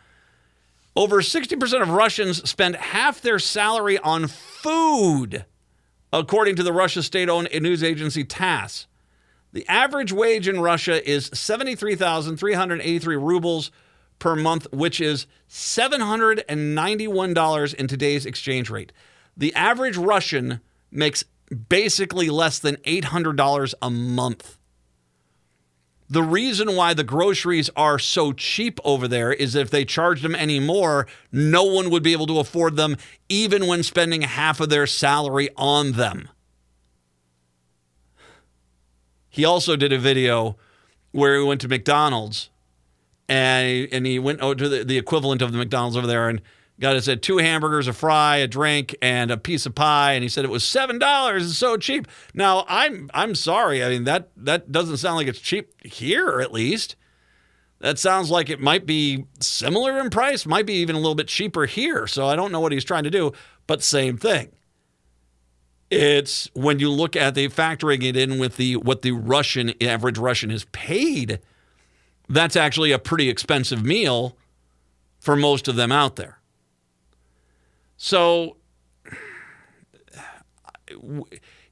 over 60% of Russians spend half their salary on food, according to the Russia state owned news agency TASS. The average wage in Russia is 73,383 rubles per month, which is $791 in today's exchange rate. The average Russian makes basically less than $800 a month. The reason why the groceries are so cheap over there is if they charged them any more, no one would be able to afford them, even when spending half of their salary on them. He also did a video where he went to McDonald's and and he went over to the, the equivalent of the McDonald's over there and got it said two hamburgers, a fry, a drink, and a piece of pie, and he said it was seven dollars. It's so cheap. Now I'm I'm sorry. I mean that that doesn't sound like it's cheap here, at least. That sounds like it might be similar in price, might be even a little bit cheaper here. So I don't know what he's trying to do, but same thing. It's when you look at the factoring it in with the what the Russian average Russian is paid, that's actually a pretty expensive meal for most of them out there. So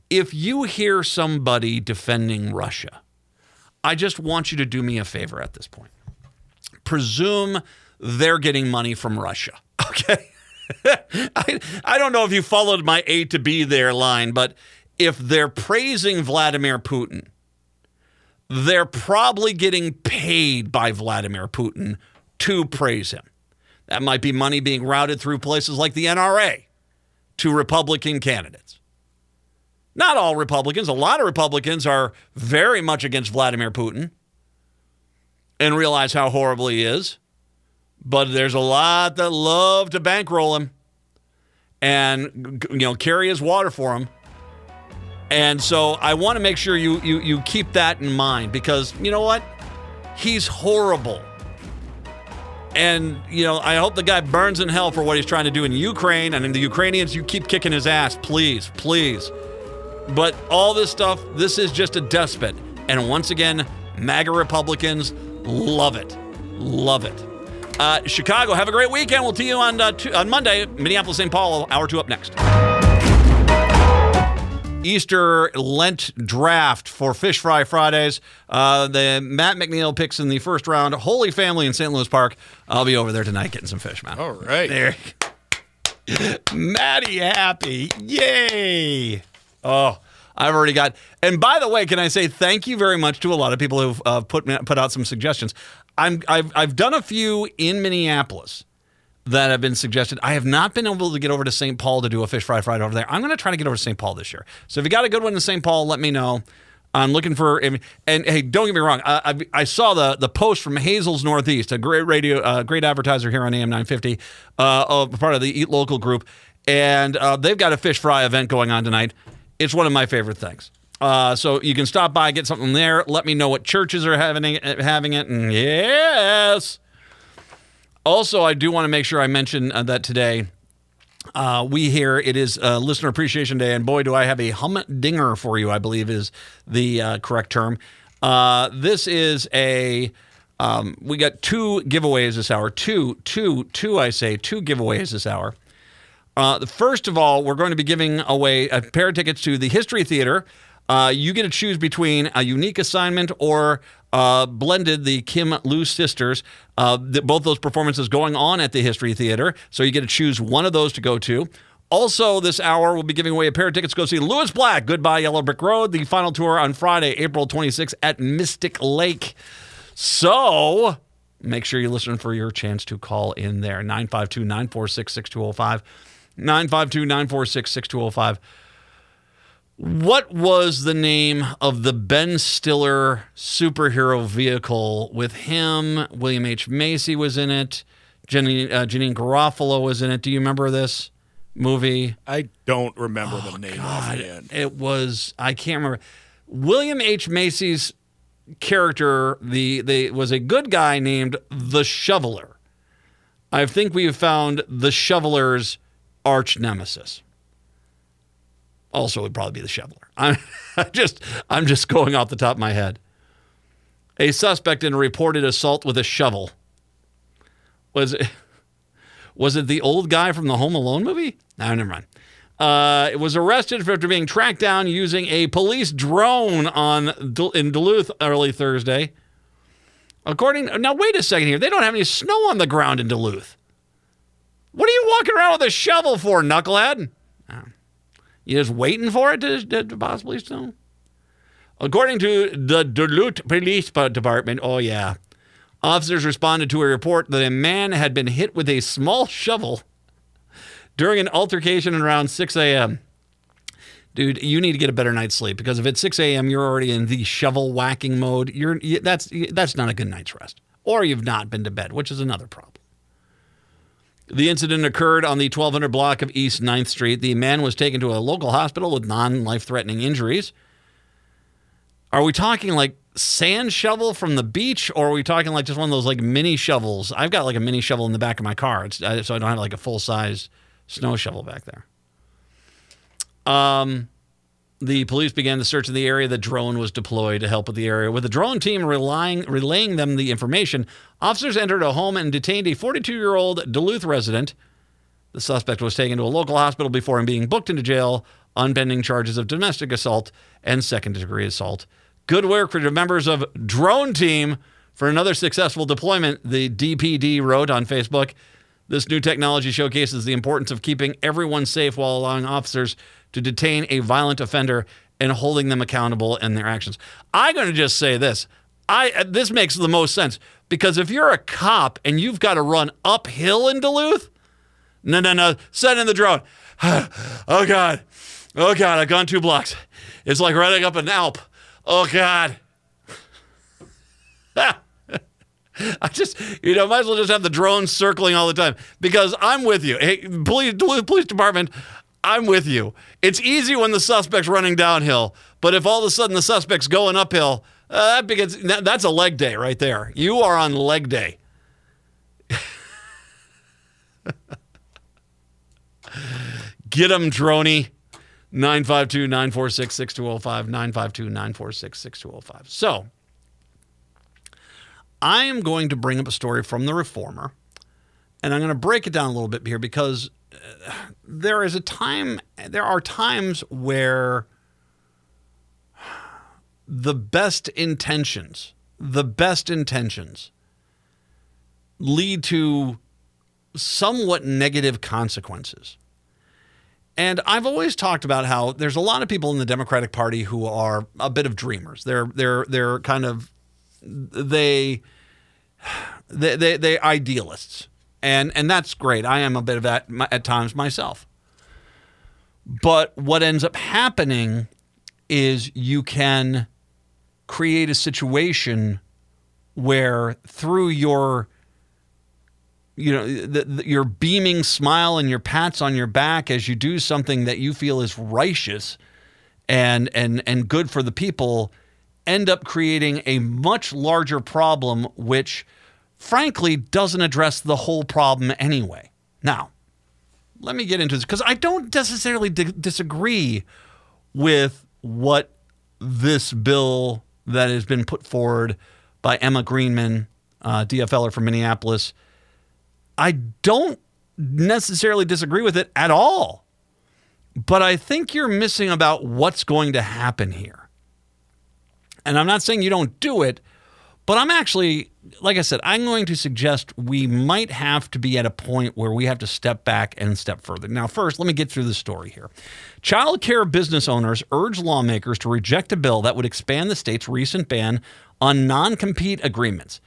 if you hear somebody defending Russia, I just want you to do me a favor at this point. Presume they're getting money from Russia. Okay? I, I don't know if you followed my A to B there line, but if they're praising Vladimir Putin, they're probably getting paid by Vladimir Putin to praise him. That might be money being routed through places like the NRA to Republican candidates. Not all Republicans, a lot of Republicans are very much against Vladimir Putin and realize how horrible he is. But there's a lot that love to bankroll him and you know carry his water for him. And so I want to make sure you you you keep that in mind because you know what? He's horrible. And you know, I hope the guy burns in hell for what he's trying to do in Ukraine and in the Ukrainians you keep kicking his ass, please, please. But all this stuff, this is just a despot. And once again, MAGA Republicans love it. Love it. Uh, Chicago, have a great weekend. We'll see you on, uh, on Monday. Minneapolis, St. Paul, hour two up next. Easter Lent draft for Fish Fry Fridays. Uh, the Matt McNeil picks in the first round. Holy Family in St. Louis Park. I'll be over there tonight getting some fish, man. All right. There. Maddie happy. Yay. Oh, I've already got. And by the way, can I say thank you very much to a lot of people who've uh, put put out some suggestions. I'm I've I've done a few in Minneapolis that have been suggested. I have not been able to get over to St. Paul to do a fish fry fried over there. I'm going to try to get over to St. Paul this year. So if you got a good one in St. Paul, let me know. I'm looking for and, hey, don't get me wrong. I, I, I, saw the the post from Hazel's Northeast, a great radio, uh, great advertiser here on AM 950, uh, part of the Eat Local group, and uh, they've got a fish fry event going on tonight. It's one of my favorite things. Uh, so you can stop by, get something there. Let me know what churches are having it, having it, and yes. Also, I do want to make sure I mention uh, that today uh, we here it is uh, Listener Appreciation Day, and boy, do I have a humdinger for you! I believe is the uh, correct term. Uh, this is a um, we got two giveaways this hour. Two, two, two. I say two giveaways this hour. Uh, first of all, we're going to be giving away a pair of tickets to the History Theater. Uh, you get to choose between a unique assignment or uh, blended the Kim Loo sisters. Uh, the, both those performances going on at the History Theater. So you get to choose one of those to go to. Also, this hour, we'll be giving away a pair of tickets to go see Lewis Black, Goodbye Yellow Brick Road, the final tour on Friday, April 26th at Mystic Lake. So make sure you listen for your chance to call in there. 952 946 6205. 952 946 6205. What was the name of the Ben Stiller superhero vehicle with him? William H. Macy was in it. Jenny, uh, Janeane Garofalo was in it. Do you remember this movie? I don't remember oh, the name God, it. It was, I can't remember. William H. Macy's character, the, the was a good guy named the Shoveler. I think we have found the Shoveler's arch nemesis. Also, would probably be the shoveler. I'm just I'm just going off the top of my head. A suspect in a reported assault with a shovel. Was it was it the old guy from the Home Alone movie? No, never mind. Uh, it was arrested after being tracked down using a police drone on in Duluth early Thursday. According now, wait a second here. They don't have any snow on the ground in Duluth. What are you walking around with a shovel for, knucklehead? Oh. You just waiting for it to, to, to possibly snow? According to the Duluth Police Department, oh yeah, officers responded to a report that a man had been hit with a small shovel during an altercation around 6 a.m. Dude, you need to get a better night's sleep because if it's 6 a.m., you're already in the shovel whacking mode. You're that's that's not a good night's rest, or you've not been to bed, which is another problem. The incident occurred on the 1200 block of East 9th Street. The man was taken to a local hospital with non life threatening injuries. Are we talking like sand shovel from the beach, or are we talking like just one of those like mini shovels? I've got like a mini shovel in the back of my car, so I don't have like a full size snow shovel back there. Um, the police began the search of the area. The drone was deployed to help with the area. With the drone team relying, relaying them the information, officers entered a home and detained a 42 year old Duluth resident. The suspect was taken to a local hospital before him being booked into jail on pending charges of domestic assault and second degree assault. Good work for the members of Drone Team for another successful deployment, the DPD wrote on Facebook. This new technology showcases the importance of keeping everyone safe while allowing officers to detain a violent offender and holding them accountable in their actions. I'm going to just say this. I uh, this makes the most sense because if you're a cop and you've got to run uphill in Duluth, no, no, no, send in the drone. oh God, oh God, I've gone two blocks. It's like running up an Alp. Oh God. I just, you know, might as well just have the drones circling all the time because I'm with you. Hey, police, police department, I'm with you. It's easy when the suspect's running downhill, but if all of a sudden the suspect's going uphill, uh, that begins, that, that's a leg day right there. You are on leg day. Get him, droney. 952 946 6205. 952 946 6205. So, I am going to bring up a story from the Reformer, and I'm going to break it down a little bit here because there is a time, there are times where the best intentions, the best intentions lead to somewhat negative consequences. And I've always talked about how there's a lot of people in the Democratic Party who are a bit of dreamers. They're they're they're kind of they they they they idealists. And and that's great. I am a bit of that at times myself. But what ends up happening is you can create a situation where through your you know the, the, your beaming smile and your pats on your back as you do something that you feel is righteous and and and good for the people end up creating a much larger problem which frankly doesn't address the whole problem anyway now let me get into this because i don't necessarily di- disagree with what this bill that has been put forward by emma greenman uh, dfler from minneapolis I don't necessarily disagree with it at all. But I think you're missing about what's going to happen here. And I'm not saying you don't do it, but I'm actually, like I said, I'm going to suggest we might have to be at a point where we have to step back and step further. Now, first, let me get through the story here. Child care business owners urge lawmakers to reject a bill that would expand the state's recent ban on non compete agreements.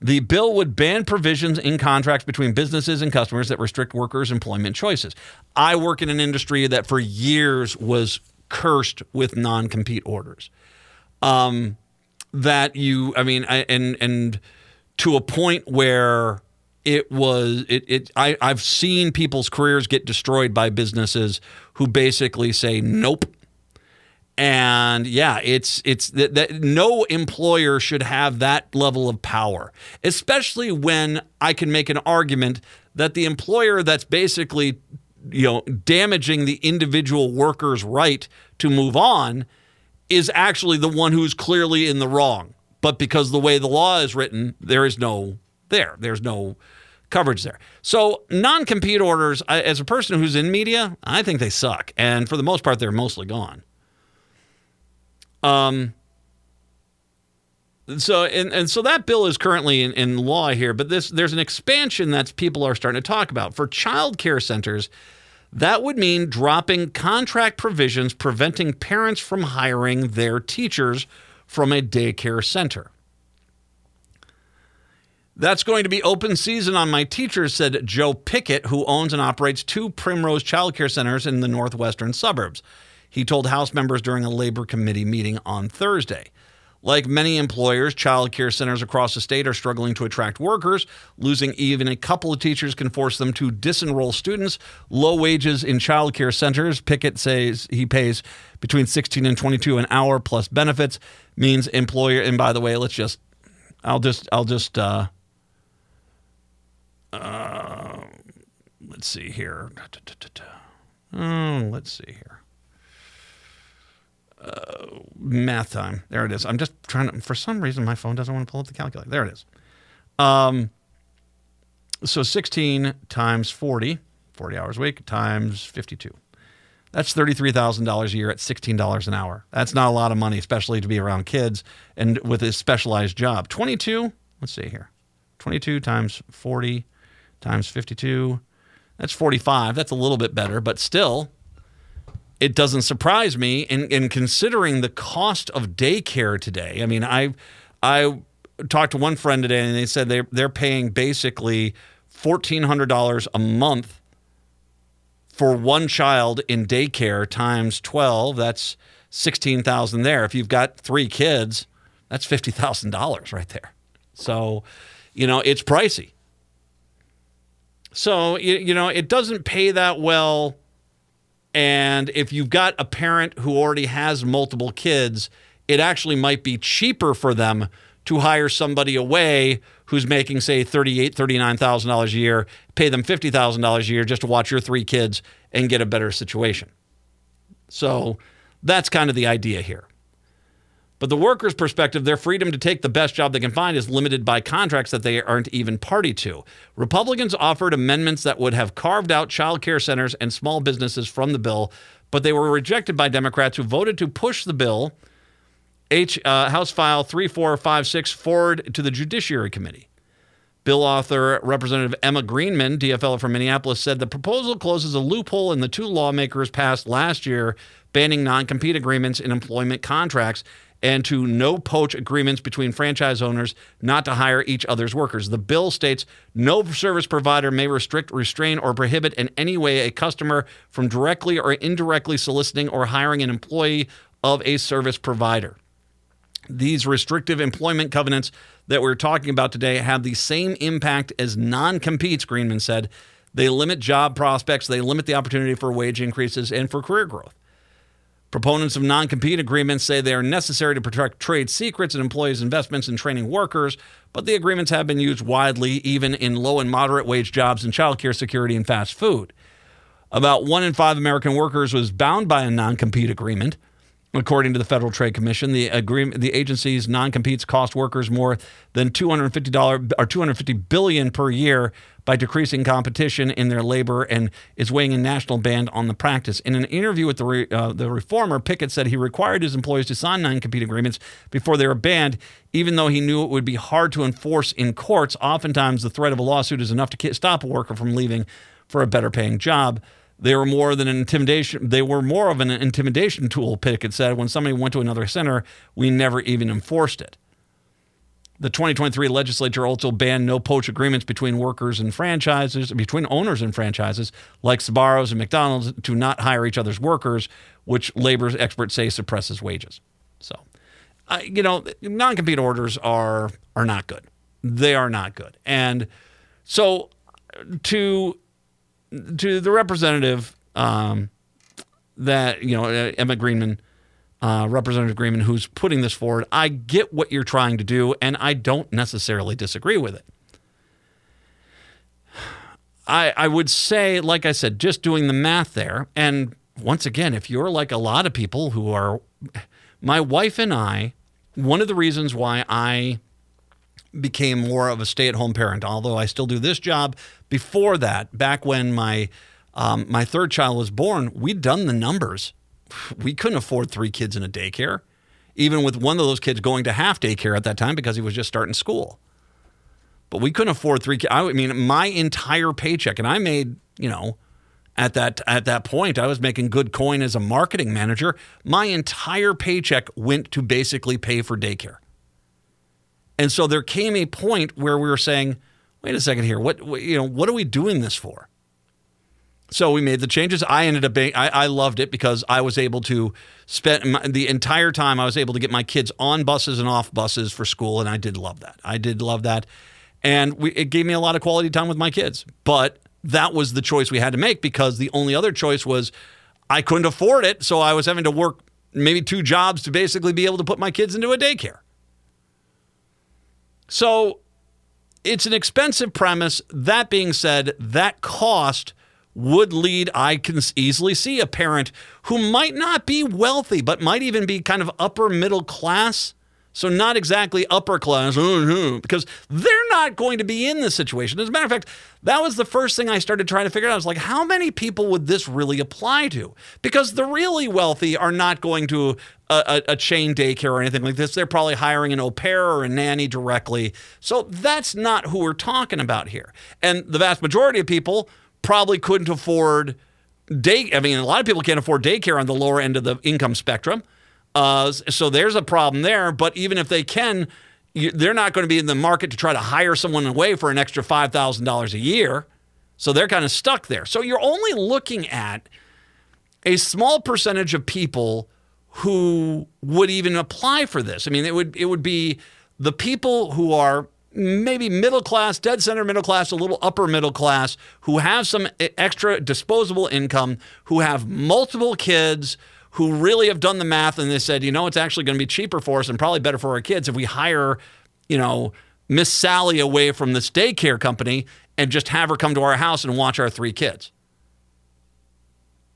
The bill would ban provisions in contracts between businesses and customers that restrict workers' employment choices. I work in an industry that for years was cursed with non compete orders. Um, that you, I mean, I, and and to a point where it was it, it I, I've seen people's careers get destroyed by businesses who basically say nope. And yeah it's it's that, that no employer should have that level of power especially when i can make an argument that the employer that's basically you know damaging the individual worker's right to move on is actually the one who's clearly in the wrong but because the way the law is written there is no there. There's no coverage there. So non-compete orders as a person who's in media i think they suck. And for the most part they're mostly gone. Um, so and, and so that bill is currently in, in law here, but this there's an expansion that people are starting to talk about. For child care centers. That would mean dropping contract provisions preventing parents from hiring their teachers from a daycare center. That's going to be open season on my teachers, said Joe Pickett, who owns and operates two Primrose child care centers in the northwestern suburbs. He told House members during a labor committee meeting on Thursday. Like many employers, child care centers across the state are struggling to attract workers. Losing even a couple of teachers can force them to disenroll students. Low wages in child care centers, Pickett says he pays between 16 and 22 an hour plus benefits means employer and by the way, let's just I'll just I'll just uh, uh let's see here. Oh, let's see here uh, math time. There it is. I'm just trying to, for some reason, my phone doesn't want to pull up the calculator. There it is. Um, so 16 times 40, 40 hours a week, times 52. That's $33,000 a year at $16 an hour. That's not a lot of money, especially to be around kids and with a specialized job. 22, let's see here. 22 times 40 times 52. That's 45. That's a little bit better, but still, it doesn't surprise me in, in considering the cost of daycare today. I mean, I I talked to one friend today and they said they they're paying basically fourteen hundred dollars a month for one child in daycare times twelve. That's sixteen thousand there. If you've got three kids, that's fifty thousand dollars right there. So you know, it's pricey. So, you, you know, it doesn't pay that well. And if you've got a parent who already has multiple kids, it actually might be cheaper for them to hire somebody away who's making, say, $38,000, $39,000 a year, pay them $50,000 a year just to watch your three kids and get a better situation. So that's kind of the idea here. But the worker's perspective, their freedom to take the best job they can find is limited by contracts that they aren't even party to. Republicans offered amendments that would have carved out child care centers and small businesses from the bill, but they were rejected by Democrats who voted to push the bill, H, uh, House File 3456, forward to the Judiciary Committee. Bill author Representative Emma Greenman, DFL from Minneapolis, said the proposal closes a loophole in the two lawmakers passed last year banning non compete agreements in employment contracts and to no poach agreements between franchise owners not to hire each other's workers. The bill states no service provider may restrict, restrain, or prohibit in any way a customer from directly or indirectly soliciting or hiring an employee of a service provider. These restrictive employment covenants that we're talking about today have the same impact as non competes, Greenman said. They limit job prospects, they limit the opportunity for wage increases and for career growth. Proponents of non compete agreements say they are necessary to protect trade secrets and employees' investments in training workers, but the agreements have been used widely, even in low and moderate wage jobs in childcare security and fast food. About one in five American workers was bound by a non compete agreement. According to the Federal Trade Commission, the agreement, the agency's non-competes cost workers more than $250 or 250 billion per year by decreasing competition in their labor and is weighing a national ban on the practice. In an interview with the re, uh, the reformer, Pickett said he required his employees to sign non-compete agreements before they were banned, even though he knew it would be hard to enforce in courts. Oftentimes, the threat of a lawsuit is enough to stop a worker from leaving for a better paying job. They were more than an intimidation. They were more of an intimidation tool. Pickett said when somebody went to another center, we never even enforced it. The 2023 legislature also banned no poach agreements between workers and franchises, between owners and franchises, like Sbarro's and McDonald's, to not hire each other's workers, which labor experts say suppresses wages. So, you know, non-compete orders are are not good. They are not good, and so to to the representative um, that you know Emma Greenman, uh, Representative Greenman, who's putting this forward. I get what you're trying to do, and I don't necessarily disagree with it. I I would say, like I said, just doing the math there, and once again, if you're like a lot of people who are, my wife and I, one of the reasons why I became more of a stay-at-home parent, although I still do this job. Before that, back when my um, my third child was born, we'd done the numbers. We couldn't afford three kids in a daycare, even with one of those kids going to half daycare at that time because he was just starting school. But we couldn't afford three. kids. I mean, my entire paycheck, and I made you know at that at that point I was making good coin as a marketing manager. My entire paycheck went to basically pay for daycare. And so there came a point where we were saying, wait a second here, what, you know, what are we doing this for? So we made the changes. I ended up being, I, I loved it because I was able to spend my, the entire time I was able to get my kids on buses and off buses for school. And I did love that. I did love that. And we, it gave me a lot of quality time with my kids. But that was the choice we had to make because the only other choice was I couldn't afford it. So I was having to work maybe two jobs to basically be able to put my kids into a daycare. So it's an expensive premise. That being said, that cost would lead, I can easily see a parent who might not be wealthy, but might even be kind of upper middle class so not exactly upper class, uh, uh, because they're not going to be in this situation. As a matter of fact, that was the first thing I started trying to figure out. I was like, how many people would this really apply to? Because the really wealthy are not going to uh, a, a, chain daycare or anything like this. They're probably hiring an au pair or a nanny directly. So that's not who we're talking about here. And the vast majority of people probably couldn't afford day. I mean, a lot of people can't afford daycare on the lower end of the income spectrum. Uh, so there's a problem there. But even if they can, you, they're not going to be in the market to try to hire someone away for an extra $5,000 a year. So they're kind of stuck there. So you're only looking at a small percentage of people who would even apply for this. I mean, it would it would be the people who are maybe middle class, dead center middle class, a little upper middle class, who have some e- extra disposable income, who have multiple kids, who really have done the math and they said, you know, it's actually going to be cheaper for us and probably better for our kids if we hire, you know, Miss Sally away from this daycare company and just have her come to our house and watch our three kids.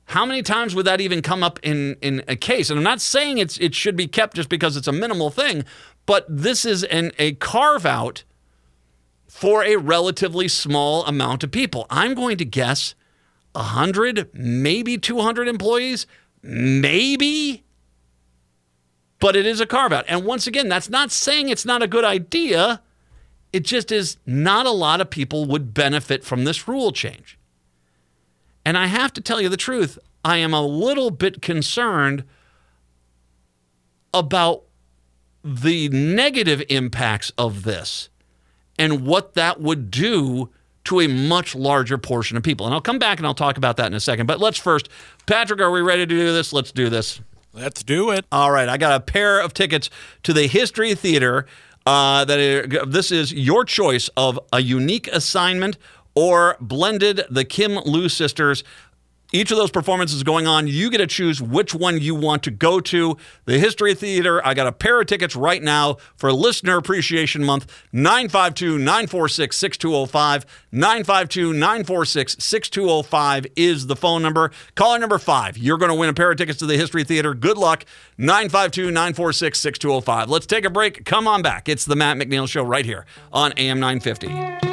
How many times would that even come up in, in a case? And I'm not saying it's it should be kept just because it's a minimal thing, but this is an, a carve out for a relatively small amount of people. I'm going to guess 100, maybe 200 employees, maybe. But it is a carve out. And once again, that's not saying it's not a good idea. It just is not a lot of people would benefit from this rule change. And I have to tell you the truth, I am a little bit concerned about the negative impacts of this and what that would do to a much larger portion of people. And I'll come back and I'll talk about that in a second. But let's first, Patrick, are we ready to do this? Let's do this. Let's do it. All right, I got a pair of tickets to the History Theater. Uh, that are, this is your choice of a unique assignment or blended the Kim Loo sisters. Each of those performances going on, you get to choose which one you want to go to. The History Theater, I got a pair of tickets right now for Listener Appreciation Month. 952 946 6205. 952 946 6205 is the phone number. Caller number five, you're going to win a pair of tickets to the History Theater. Good luck. 952 946 6205. Let's take a break. Come on back. It's the Matt McNeil Show right here on AM 950.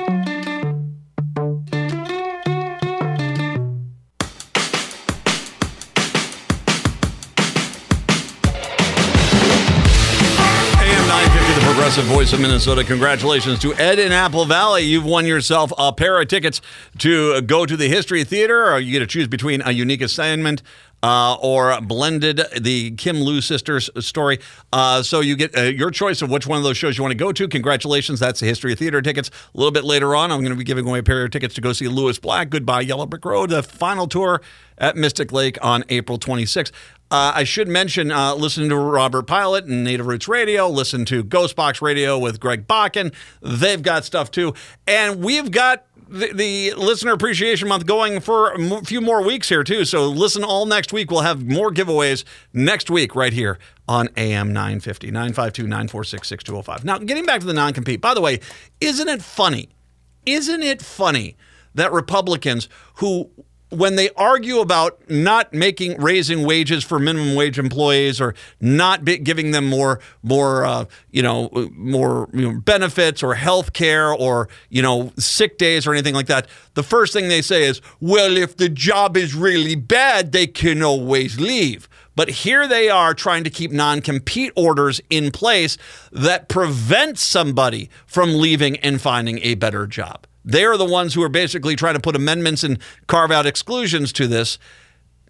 Voice of Minnesota. Congratulations to Ed in Apple Valley. You've won yourself a pair of tickets to go to the History Theater, or you get to choose between a unique assignment. Uh, or blended the Kim Loo sisters story. Uh, so you get uh, your choice of which one of those shows you want to go to. Congratulations, that's the History of Theater tickets. A little bit later on, I'm going to be giving away a pair of tickets to go see Lewis Black. Goodbye, Yellow Brick Road, the final tour at Mystic Lake on April 26th. Uh, I should mention, uh, listen to Robert Pilot and Native Roots Radio. Listen to Ghostbox Radio with Greg Bakken. They've got stuff too, and we've got the, the listener appreciation month going for a few more weeks here too. So listen all next week. We'll have more giveaways next week right here on AM 950 952 946 6205. Now, getting back to the non compete. By the way, isn't it funny? Isn't it funny that Republicans who when they argue about not making raising wages for minimum wage employees or not giving them more more uh, you know more you know, benefits or health care or you know sick days or anything like that the first thing they say is well if the job is really bad they can always leave but here they are trying to keep non compete orders in place that prevent somebody from leaving and finding a better job. They're the ones who are basically trying to put amendments and carve out exclusions to this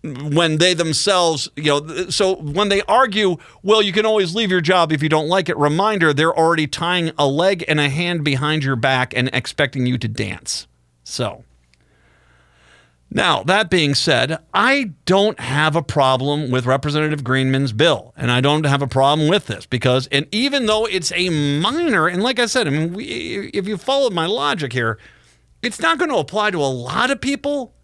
when they themselves, you know, so when they argue, well, you can always leave your job if you don't like it, reminder, they're already tying a leg and a hand behind your back and expecting you to dance. So. Now, that being said, I don't have a problem with Representative Greenman's bill, and I don't have a problem with this because, and even though it's a minor, and like I said, I mean, we, if you followed my logic here, it's not going to apply to a lot of people,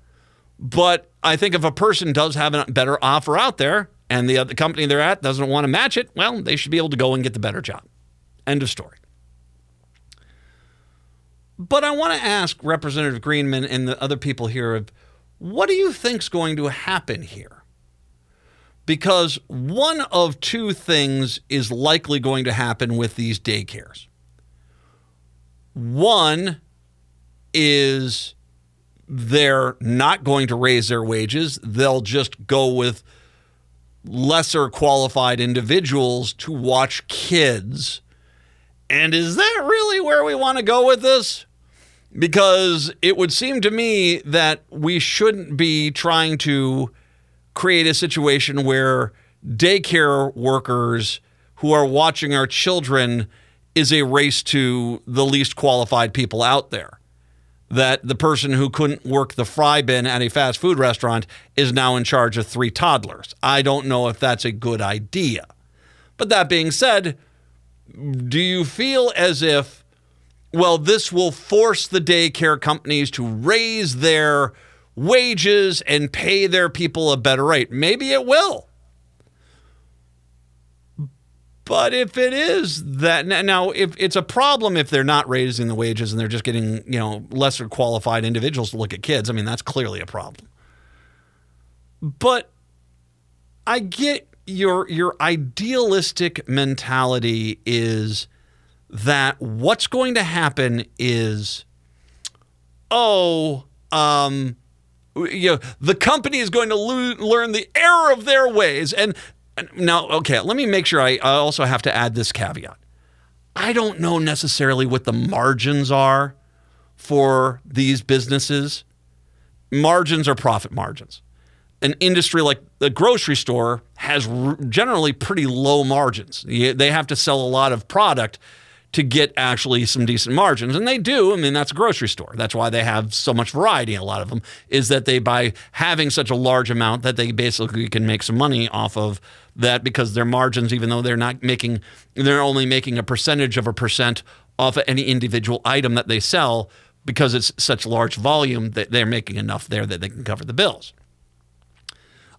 but I think if a person does have a better offer out there and the company they're at doesn't want to match it, well, they should be able to go and get the better job. End of story. But I want to ask Representative Greenman and the other people here what do you think's going to happen here? Because one of two things is likely going to happen with these daycares. One is they're not going to raise their wages, they'll just go with lesser qualified individuals to watch kids. And is that really where we want to go with this? Because it would seem to me that we shouldn't be trying to create a situation where daycare workers who are watching our children is a race to the least qualified people out there. That the person who couldn't work the fry bin at a fast food restaurant is now in charge of three toddlers. I don't know if that's a good idea. But that being said, do you feel as if well, this will force the daycare companies to raise their wages and pay their people a better rate. Maybe it will. But if it is that now, if it's a problem if they're not raising the wages and they're just getting you know lesser qualified individuals to look at kids, I mean that's clearly a problem. But I get your your idealistic mentality is that what's going to happen is oh um you know the company is going to lo- learn the error of their ways and now, okay, let me make sure I, I also have to add this caveat. I don't know necessarily what the margins are for these businesses. Margins are profit margins. An industry like the grocery store has generally pretty low margins. They have to sell a lot of product to get actually some decent margins. And they do. I mean, that's a grocery store. That's why they have so much variety. A lot of them is that they, by having such a large amount, that they basically can make some money off of that because their margins, even though they're not making, they're only making a percentage of a percent off of any individual item that they sell because it's such large volume that they're making enough there that they can cover the bills.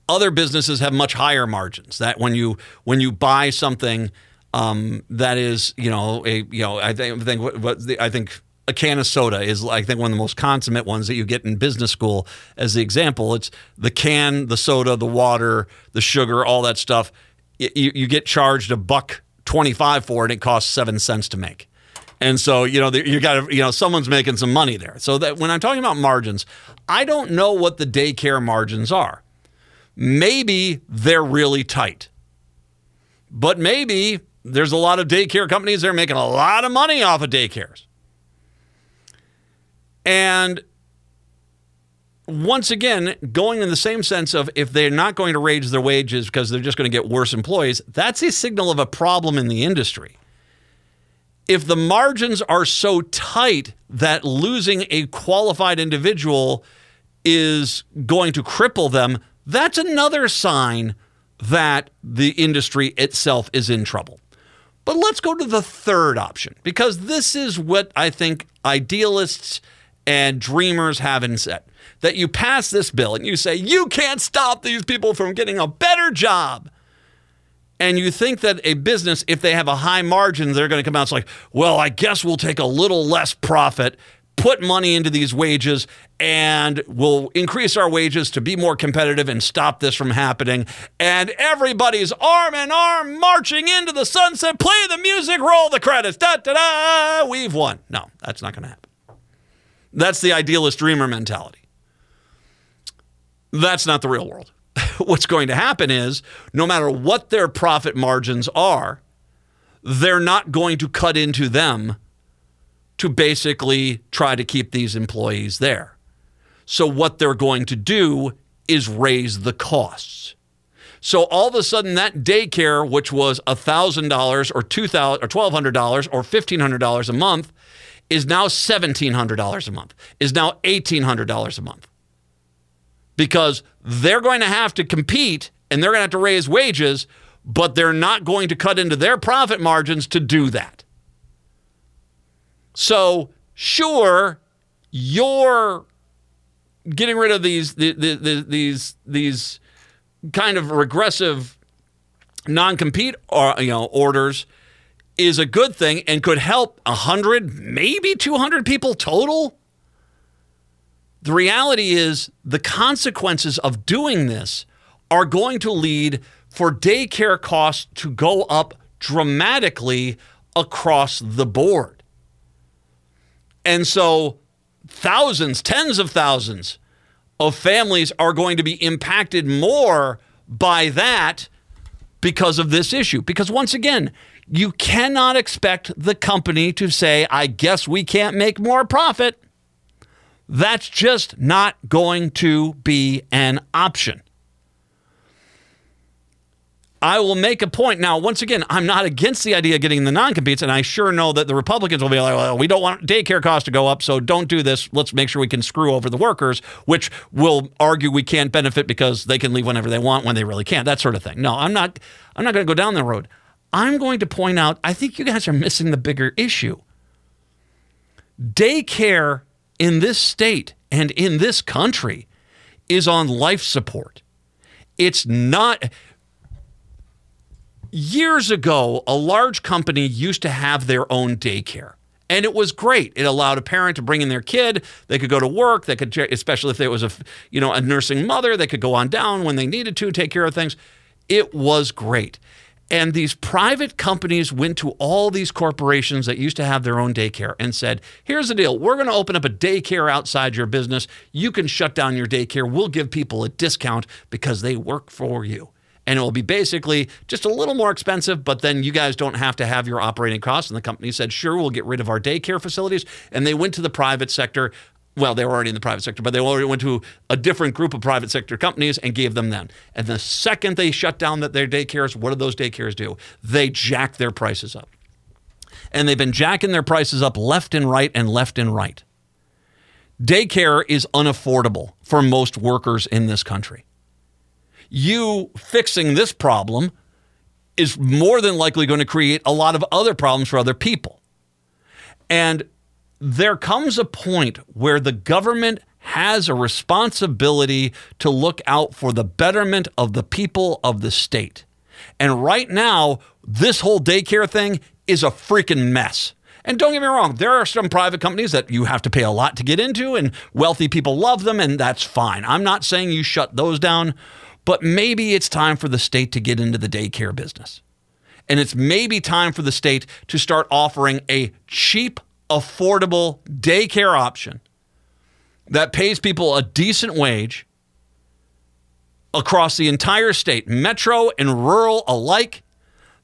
Other businesses have much higher margins. That when you when you buy something um, that is, you know, a you know, I think, I think what, what the, I think a can of soda is, I think, one of the most consummate ones that you get in business school. As the example, it's the can, the soda, the water, the sugar, all that stuff. You, you get charged a buck twenty five for it, and it costs seven cents to make. And so, you know, you got to, you know, someone's making some money there. So that when I'm talking about margins, I don't know what the daycare margins are. Maybe they're really tight, but maybe there's a lot of daycare companies that are making a lot of money off of daycares. And once again, going in the same sense of if they're not going to raise their wages because they're just going to get worse employees, that's a signal of a problem in the industry. If the margins are so tight that losing a qualified individual is going to cripple them, that's another sign that the industry itself is in trouble. But let's go to the third option because this is what I think idealists and dreamers have in set. That you pass this bill and you say, you can't stop these people from getting a better job. And you think that a business, if they have a high margin, they're going to come out and like, well, I guess we'll take a little less profit put money into these wages and we'll increase our wages to be more competitive and stop this from happening. And everybody's arm in arm marching into the sunset. Play the music, roll the credits. Da da da. We've won. No, that's not going to happen. That's the idealist dreamer mentality. That's not the real world. What's going to happen is no matter what their profit margins are, they're not going to cut into them to basically try to keep these employees there. So, what they're going to do is raise the costs. So all of a sudden, that daycare, which was $1,000 or $2,000 or $1,200 or $1,500 a month, is now $1,700 a month, is now $1,800 a month. Because they're going to have to compete and they're going to have to raise wages, but they're not going to cut into their profit margins to do that. So, sure, you're getting rid of these the, the, the, these these kind of regressive non-compete or, uh, you know orders is a good thing and could help 100 maybe 200 people total. The reality is the consequences of doing this are going to lead for daycare costs to go up dramatically across the board and so thousands, tens of thousands of families are going to be impacted more by that because of this issue. Because once again, you cannot expect the company to say, I guess we can't make more profit. That's just not going to be an option. I will make a point. Now, once again, I'm not against the idea of getting the non competes, and I sure know that the Republicans will be like, well, we don't want daycare costs to go up, so don't do this. Let's make sure we can screw over the workers, which will argue we can't benefit because they can leave whenever they want when they really can't, that sort of thing. No, I'm not I'm not going to go down that road. I'm going to point out, I think you guys are missing the bigger issue. Daycare in this state and in this country is on life support. It's not. Years ago, a large company used to have their own daycare. And it was great. It allowed a parent to bring in their kid. They could go to work. They could, especially if there was a, you know, a nursing mother, they could go on down when they needed to take care of things. It was great. And these private companies went to all these corporations that used to have their own daycare and said, here's the deal. We're going to open up a daycare outside your business. You can shut down your daycare. We'll give people a discount because they work for you and it will be basically just a little more expensive, but then you guys don't have to have your operating costs. And the company said, sure, we'll get rid of our daycare facilities. And they went to the private sector. Well, they were already in the private sector, but they already went to a different group of private sector companies and gave them them. And the second they shut down their daycares, what do those daycares do? They jack their prices up. And they've been jacking their prices up left and right and left and right. Daycare is unaffordable for most workers in this country you fixing this problem is more than likely going to create a lot of other problems for other people. And there comes a point where the government has a responsibility to look out for the betterment of the people of the state. And right now, this whole daycare thing is a freaking mess. And don't get me wrong, there are some private companies that you have to pay a lot to get into, and wealthy people love them, and that's fine. I'm not saying you shut those down, but maybe it's time for the state to get into the daycare business. And it's maybe time for the state to start offering a cheap, affordable daycare option that pays people a decent wage across the entire state, metro and rural alike,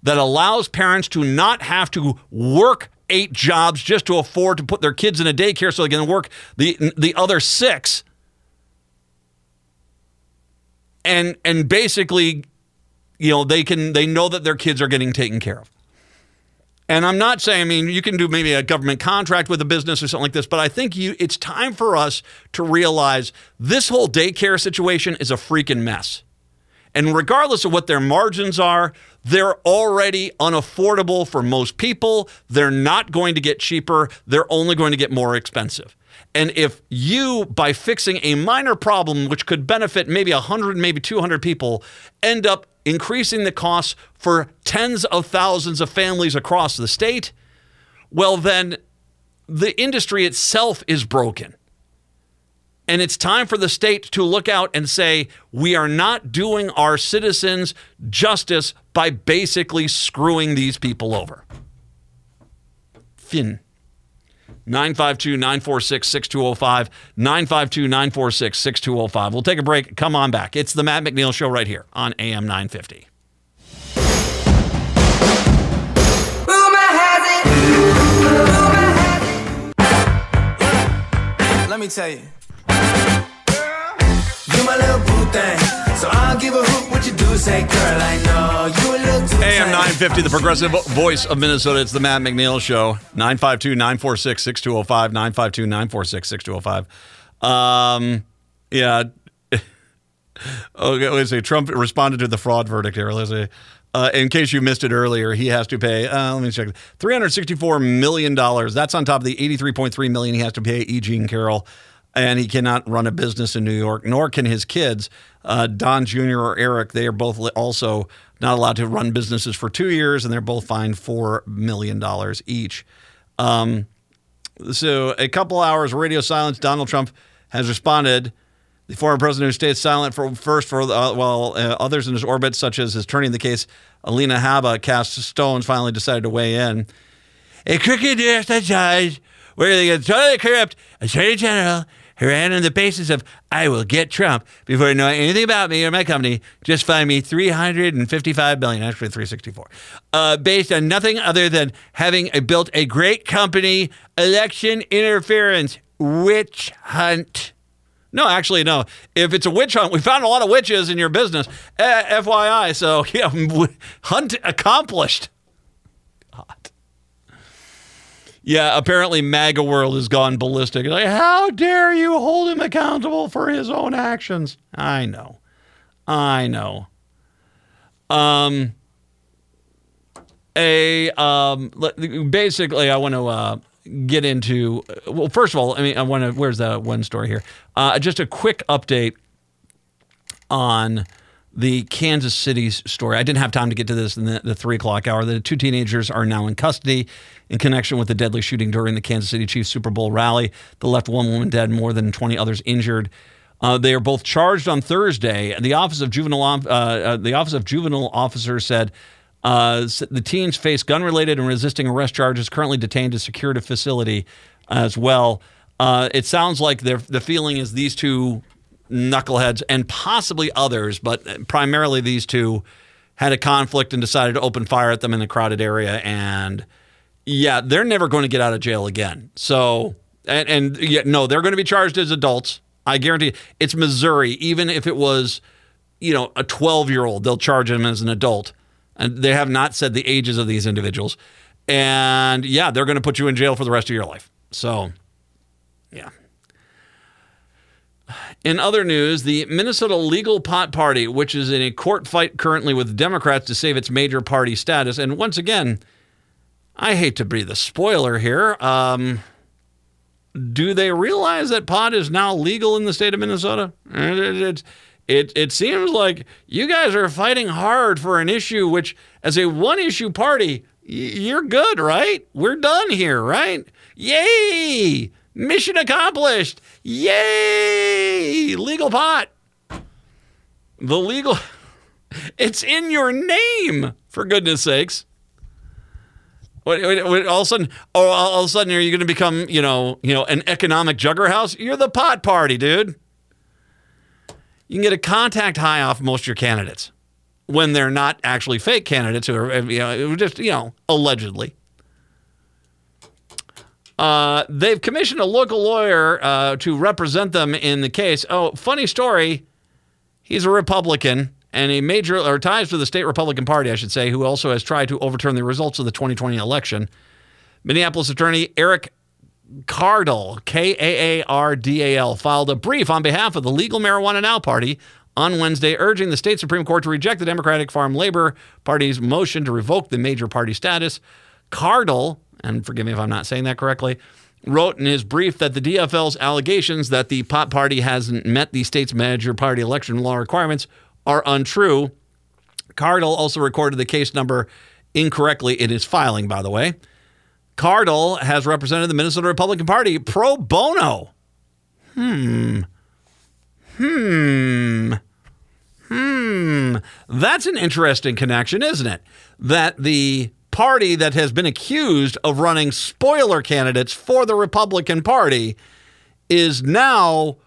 that allows parents to not have to work eight jobs just to afford to put their kids in a daycare so they can work the, the other six and and basically, you know, they can they know that their kids are getting taken care of. And I'm not saying, I mean, you can do maybe a government contract with a business or something like this, but I think you it's time for us to realize this whole daycare situation is a freaking mess. And regardless of what their margins are, they're already unaffordable for most people. They're not going to get cheaper, they're only going to get more expensive. And if you, by fixing a minor problem which could benefit maybe 100, maybe 200 people, end up increasing the costs for tens of thousands of families across the state, well, then the industry itself is broken. And it's time for the state to look out and say, we are not doing our citizens justice by basically screwing these people over. Fin. 952 946 6205. 952 946 6205. We'll take a break. Come on back. It's the Matt McNeil Show right here on AM 950. Let me tell you. You my little boo thing. So I'll give a hoot what you do. Say, girl, I know you a little too AM 950, the progressive voice of Minnesota. It's the Matt McNeil Show. 952 946 6205. 952 946 6205. Um, yeah. okay, let's see. Trump responded to the fraud verdict here. Let's see. Uh, in case you missed it earlier, he has to pay. Uh, let me check. Three hundred sixty-four million dollars. That's on top of the eighty-three point three million he has to pay E. Jean Carroll and he cannot run a business in New York, nor can his kids, uh, Don Jr. or Eric. They are both also not allowed to run businesses for two years, and they're both fined four million dollars each. Um, so, a couple hours radio silence. Donald Trump has responded. The former president who stayed silent for first for uh, while uh, others in his orbit, such as his attorney in the case, Alina Habba, cast stones, finally decided to weigh in. A crooked judge, where they get totally corrupt attorney general ran on the basis of I will get Trump before you know anything about me or my company. Just find me 355 billion, actually 364, uh, based on nothing other than having a, built a great company, election interference, witch hunt. No, actually, no. If it's a witch hunt, we found a lot of witches in your business. Uh, FYI. So, yeah, hunt accomplished. God. Yeah, apparently MAGA world has gone ballistic. Like, how dare you hold him accountable for his own actions? I know. I know. Um, a um, basically, I want to uh, get into. Well, first of all, I mean, I want to. Where's that one story here? Uh, just a quick update on the Kansas City story. I didn't have time to get to this in the, the three o'clock hour. The two teenagers are now in custody in connection with the deadly shooting during the Kansas City Chiefs Super Bowl rally that left one woman dead, more than 20 others injured. Uh, they are both charged on Thursday. The Office of Juvenile uh, uh, the Office of Juvenile Officer said uh, the teens face gun-related and resisting arrest charges. Currently detained at a security facility as well. Uh, it sounds like the feeling is these two knuckleheads and possibly others, but primarily these two had a conflict and decided to open fire at them in a crowded area. And yeah, they're never going to get out of jail again. So, and, and yeah, no, they're going to be charged as adults. I guarantee it's Missouri. Even if it was, you know, a 12 year old, they'll charge him as an adult. And they have not said the ages of these individuals. And yeah, they're going to put you in jail for the rest of your life. So, yeah. In other news, the Minnesota Legal Pot Party, which is in a court fight currently with Democrats to save its major party status, and once again, I hate to be the spoiler here. Um, do they realize that pot is now legal in the state of Minnesota? It, it, it, seems like you guys are fighting hard for an issue which, as a one issue party, you're good, right? We're done here, right? Yay! Mission accomplished. Yay! Legal pot. The legal. It's in your name, for goodness sakes. What, what, all of a sudden, oh, all of a sudden, are you going to become, you know, you know, an economic juggerhouse? You're the pot party, dude. You can get a contact high off most of your candidates when they're not actually fake candidates who are, you know, just, you know, allegedly. Uh, they've commissioned a local lawyer uh, to represent them in the case. Oh, funny story. He's a Republican and a major, or ties to the state Republican Party, I should say, who also has tried to overturn the results of the 2020 election. Minneapolis attorney Eric Kaardal, K A A R D A L, filed a brief on behalf of the Legal Marijuana Now Party on Wednesday, urging the state Supreme Court to reject the Democratic Farm Labor Party's motion to revoke the major party status. Kaardal and forgive me if I'm not saying that correctly, wrote in his brief that the DFL's allegations that the pot party hasn't met the state's major party election law requirements are untrue. Kaardal also recorded the case number incorrectly in his filing, by the way. Kaardal has represented the Minnesota Republican Party pro bono. Hmm. Hmm. Hmm. That's an interesting connection, isn't it? That the party that has been accused of running spoiler candidates for the Republican Party is now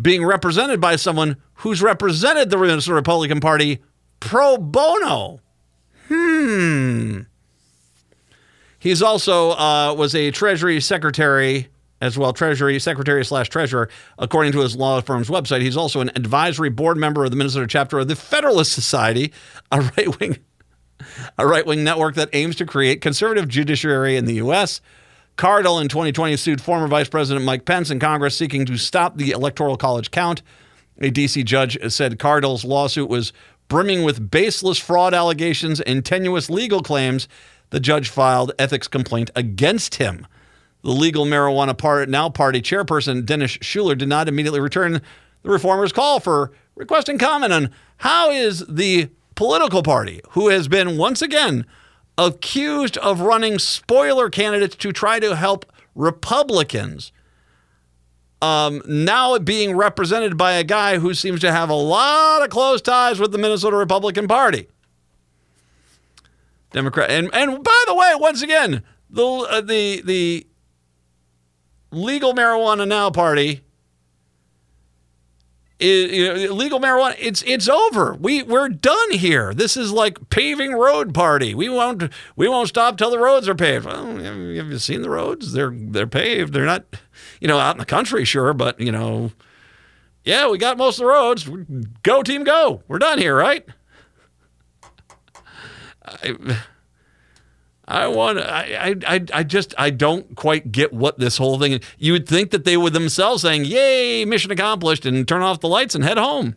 being represented by someone who's represented the Republican Party pro bono. Hmm. He's also uh, was a Treasury Secretary as well, Treasury Secretary slash Treasurer, according to his law firm's website. He's also an advisory board member of the Minnesota chapter of the Federalist Society, a right wing a right wing network that aims to create conservative judiciary in the U.S. Kaardal in 2020 sued former Vice President Mike Pence in Congress seeking to stop the Electoral College count. A D.C. judge said Kaardal's lawsuit was brimming with baseless fraud allegations and tenuous legal claims. The judge filed ethics complaint against him. The legal marijuana part, now party chairperson Dennis Schuller did not immediately return the reformers' call for requesting comment on how is the political party who has been once again accused of running spoiler candidates to try to help Republicans. Um, now being represented by a guy who seems to have a lot of close ties with the Minnesota Republican Party. Democrat and and by the way, once again, the uh, the the legal marijuana now party you know, legal marijuana it's it's over. We we're done here. This is like paving road party. We won't we won't stop till the roads are paved. Well, have you seen the roads? They're they're paved. They're not you know out in the country sure but you know yeah we got most of the roads. Go team go. We're done here right? I, I want I, I I just I don't quite get what this whole thing. You would think that they would themselves saying, "Yay, mission accomplished," and turn off the lights and head home.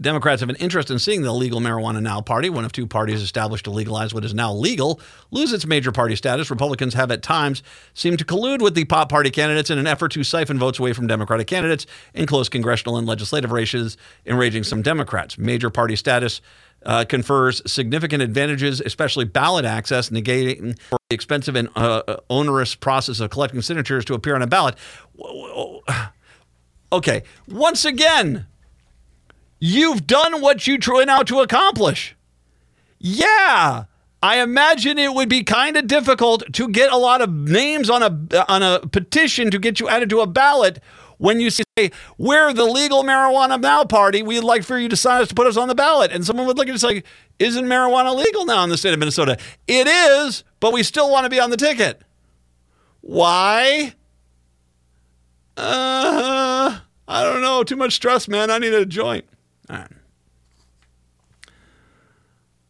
Democrats have an interest in seeing the legal marijuana now party, one of two parties established to legalize what is now legal, lose its major party status. Republicans have at times seemed to collude with the pop party candidates in an effort to siphon votes away from Democratic candidates in close congressional and legislative races, enraging some Democrats. Major party status uh, confers significant advantages, especially ballot access, negating the expensive and uh, onerous process of collecting signatures to appear on a ballot. Okay, once again, you've done what you try now to accomplish. Yeah, I imagine it would be kind of difficult to get a lot of names on a on a petition to get you added to a ballot when you say we're the legal marijuana now party. We'd like for you to sign us to put us on the ballot, and someone would look at us say, "Isn't marijuana legal now in the state of Minnesota?" It is, but we still want to be on the ticket. Why? Uh, I don't know. Too much stress, man. I need a joint. All right.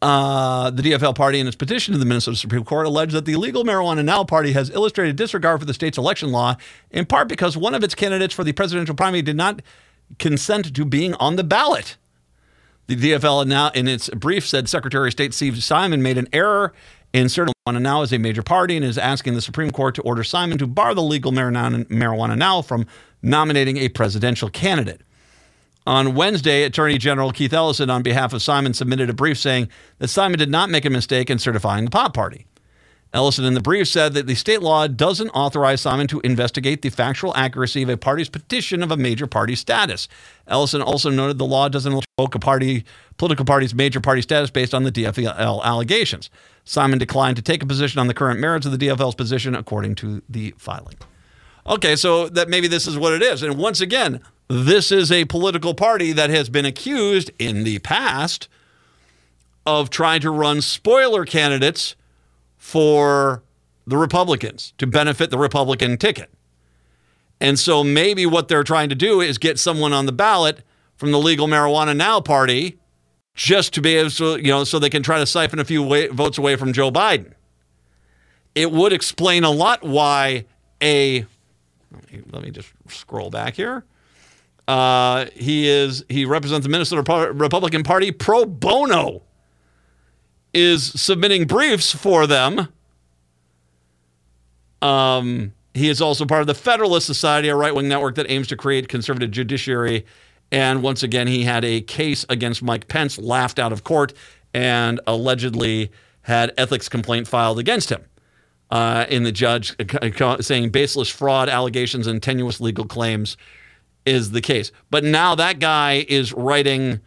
Uh, the DFL party, in its petition to the Minnesota Supreme Court, alleged that the Legal Marijuana Now party has illustrated disregard for the state's election law, in part because one of its candidates for the presidential primary did not consent to being on the ballot. The DFL now, in its brief, said Secretary of State Steve Simon made an error in certain marijuana now is a major party and is asking the Supreme Court to order Simon to bar the legal marijuana now from nominating a presidential candidate. On Wednesday, Attorney General Keith Ellison, on behalf of Simon, submitted a brief saying that Simon did not make a mistake in certifying the pot party. Ellison in the brief said that the state law doesn't authorize Simon to investigate the factual accuracy of a party's petition of a major party status. Ellison also noted the law doesn't revoke a party political party's major party status based on the DFL allegations. Simon declined to take a position on the current merits of the DFL's position, according to the filing. Okay, so that maybe this is what it is. And once again, this is a political party that has been accused in the past of trying to run spoiler candidates for the Republicans to benefit the Republican ticket. And so maybe what they're trying to do is get someone on the ballot from the Legal Marijuana Now party just to be able to, you know, so they can try to siphon a few way, votes away from Joe Biden. It would explain a lot why a let me, let me just scroll back here. Uh, he is he represents the Minnesota Republican Party pro bono. Is submitting briefs for them. Um, he is also part of the Federalist Society, a right wing network that aims to create conservative judiciary. And once again, he had a case against Mike Pence laughed out of court and allegedly had ethics complaint filed against him uh, in the judge saying baseless fraud allegations and tenuous legal claims is the case. But now that guy is writing.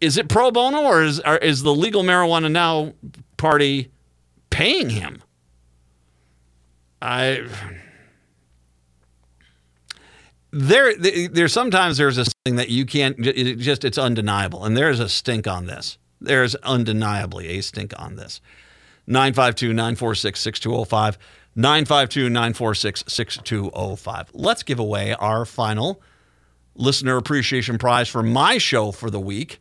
Is it pro bono or is, or is the legal marijuana now party paying him? I there there's sometimes there's a thing that you can't it just it's undeniable and there's a stink on this. There's undeniably a stink on this. 952 946 6205. 952 946 6205. Let's give away our final listener appreciation prize for my show for the week.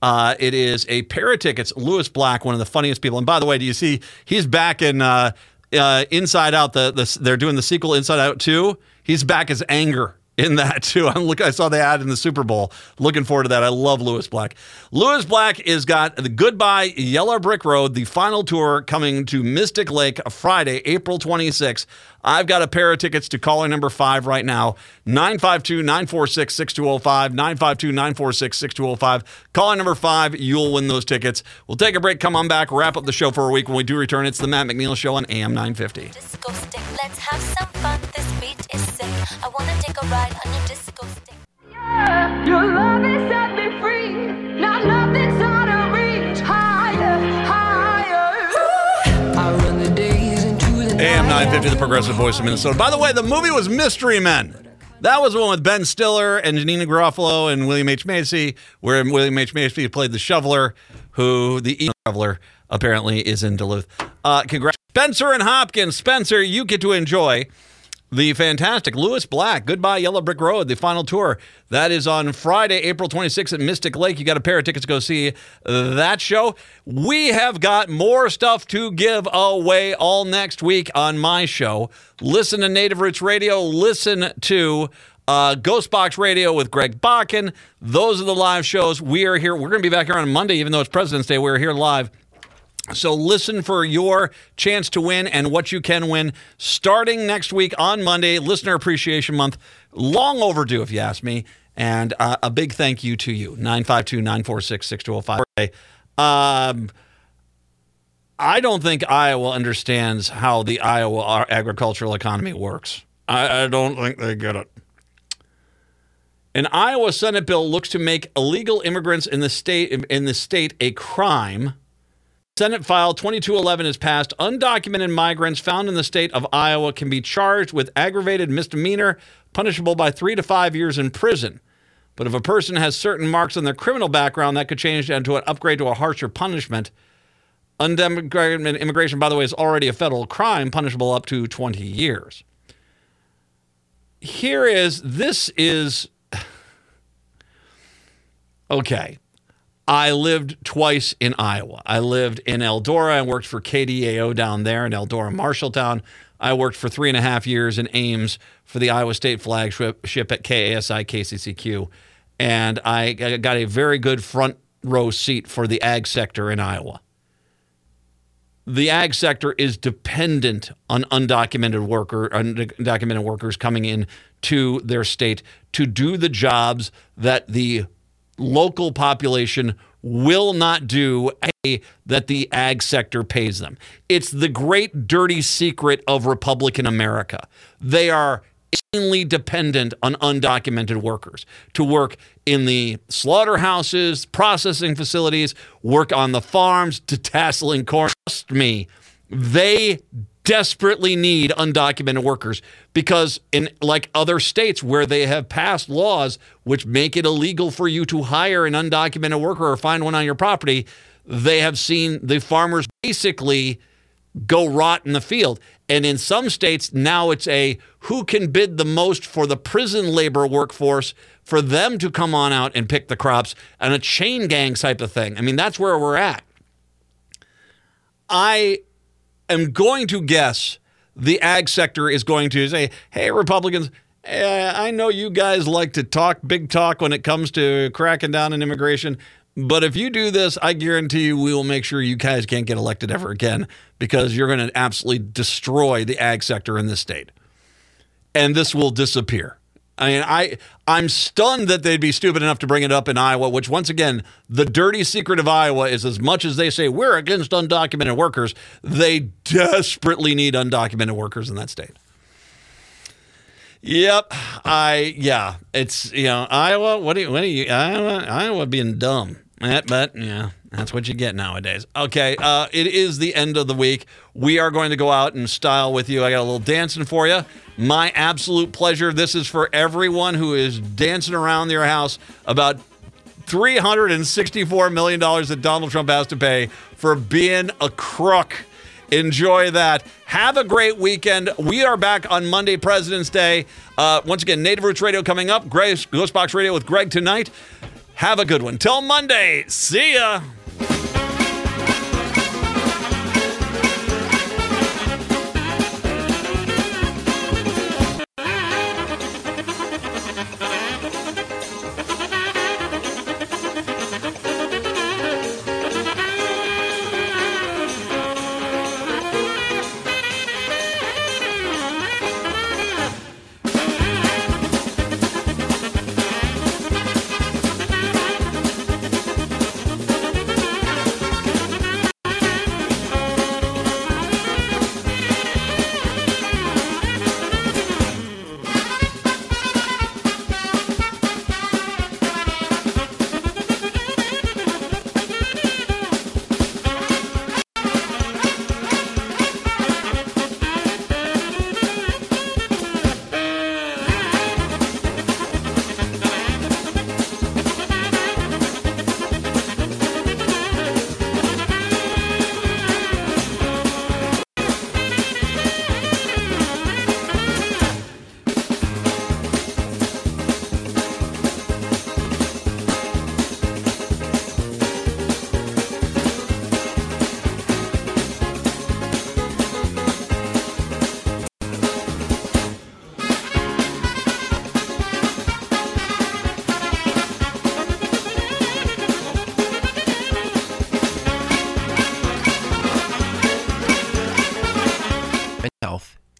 Uh, it is a pair of tickets. Lewis Black, one of the funniest people. And by the way, do you see he's back in uh, uh, Inside Out? The, the they're doing the sequel Inside Out 2. He's back as anger in that too. I'm look. I saw the ad in the Super Bowl. Looking forward to that. I love Lewis Black. Lewis Black is got the Goodbye Yellow Brick Road, the final tour coming to Mystic Lake Friday, April 26th. I've got a pair of tickets to caller number five right now 952 946 6205. 952 946 6205. Caller number five, you'll win those tickets. We'll take a break, come on back, wrap up the show for a week. When we do return, it's the Matt McNeil Show on AM 950. Disco stick, let's have some fun. This beat is sick. I wanna take a ride on your disco stick. Yeah, your love has set me free. Now nothing's AM 950, the progressive voice of Minnesota. By the way, the movie was Mystery Men. That was the one with Ben Stiller and Janeane Garofalo and William H. Macy, where William H. Macy played the shoveler, who the shoveler apparently is in Duluth. Uh, congrats. Spencer and Hopkins. Spencer, you get to enjoy the fantastic Lewis Black, Goodbye Yellow Brick Road, the final tour. That is on Friday, April 26th at Mystic Lake. You got a pair of tickets to go see that show. We have got more stuff to give away all next week on my show. Listen to Native Roots Radio. Listen to Uh, Ghostbox Radio with Greg Bakken. Those are the live shows. We are here. We're going to be back here on Monday, even though it's President's Day. We're here live. So listen for your chance to win and what you can win starting next week on Monday, Listener Appreciation Month. Long overdue, if you ask me. And uh, a big thank you to you. 952 946 6205. Um, I don't think Iowa understands how the Iowa agricultural economy works. I, I don't think they get it. An Iowa Senate bill looks to make illegal immigrants in the state in the state a crime. Senate File 2211 is passed. Undocumented migrants found in the state of Iowa can be charged with aggravated misdemeanor, punishable by three to five years in prison. But if a person has certain marks on their criminal background, that could change into an upgrade to a harsher punishment. Undocumented immigration, by the way, is already a federal crime, punishable up to 20 years. Here is this is okay. I lived twice in Iowa. I lived in Eldora and worked for KDAO down there in Eldora, Marshalltown. I worked for three and a half years in Ames for the Iowa State flagship at KASI KCCQ. And I got a very good front row seat for the ag sector in Iowa. The ag sector is dependent on undocumented worker undocumented workers coming in to their state to do the jobs that the local population will not do a, that the ag sector pays them. It's the great dirty secret of Republican America. They are insanely dependent on undocumented workers to work in the slaughterhouses, processing facilities, work on the farms, detasseling corn. Trust me, they desperately need undocumented workers because in like other states where they have passed laws which make it illegal for you to hire an undocumented worker or find one on your property they have seen the farmers basically go rot in the field. And in some states now it's a who can bid the most for the prison labor workforce for them to come on out and pick the crops and a chain gang type of thing. I mean that's where we're at. I am going to guess the ag sector is going to say, hey, Republicans, eh, I know you guys like to talk big talk when it comes to cracking down on immigration. But if you do this, I guarantee you we will make sure you guys can't get elected ever again because you're going to absolutely destroy the ag sector in this state. And this will disappear. I mean, I I'm stunned that they'd be stupid enough to bring it up in Iowa, which once again, the dirty secret of Iowa is as much as they say we're against undocumented workers, they desperately need undocumented workers in that state. Yep, I yeah, it's you know Iowa. What do you what you Iowa Iowa being dumb? But, but yeah, that's what you get nowadays. Okay, uh, it is the end of the week. We are going to go out and style with you. I got a little dancing for you. My absolute pleasure. This is for everyone who is dancing around their house about $364 million that Donald Trump has to pay for being a crook. Enjoy that. Have a great weekend. We are back on Monday, President's Day. Uh, once again, Native Roots Radio coming up. Grace, Ghostbox Radio with Greg tonight. Have a good one. Till Monday. See ya.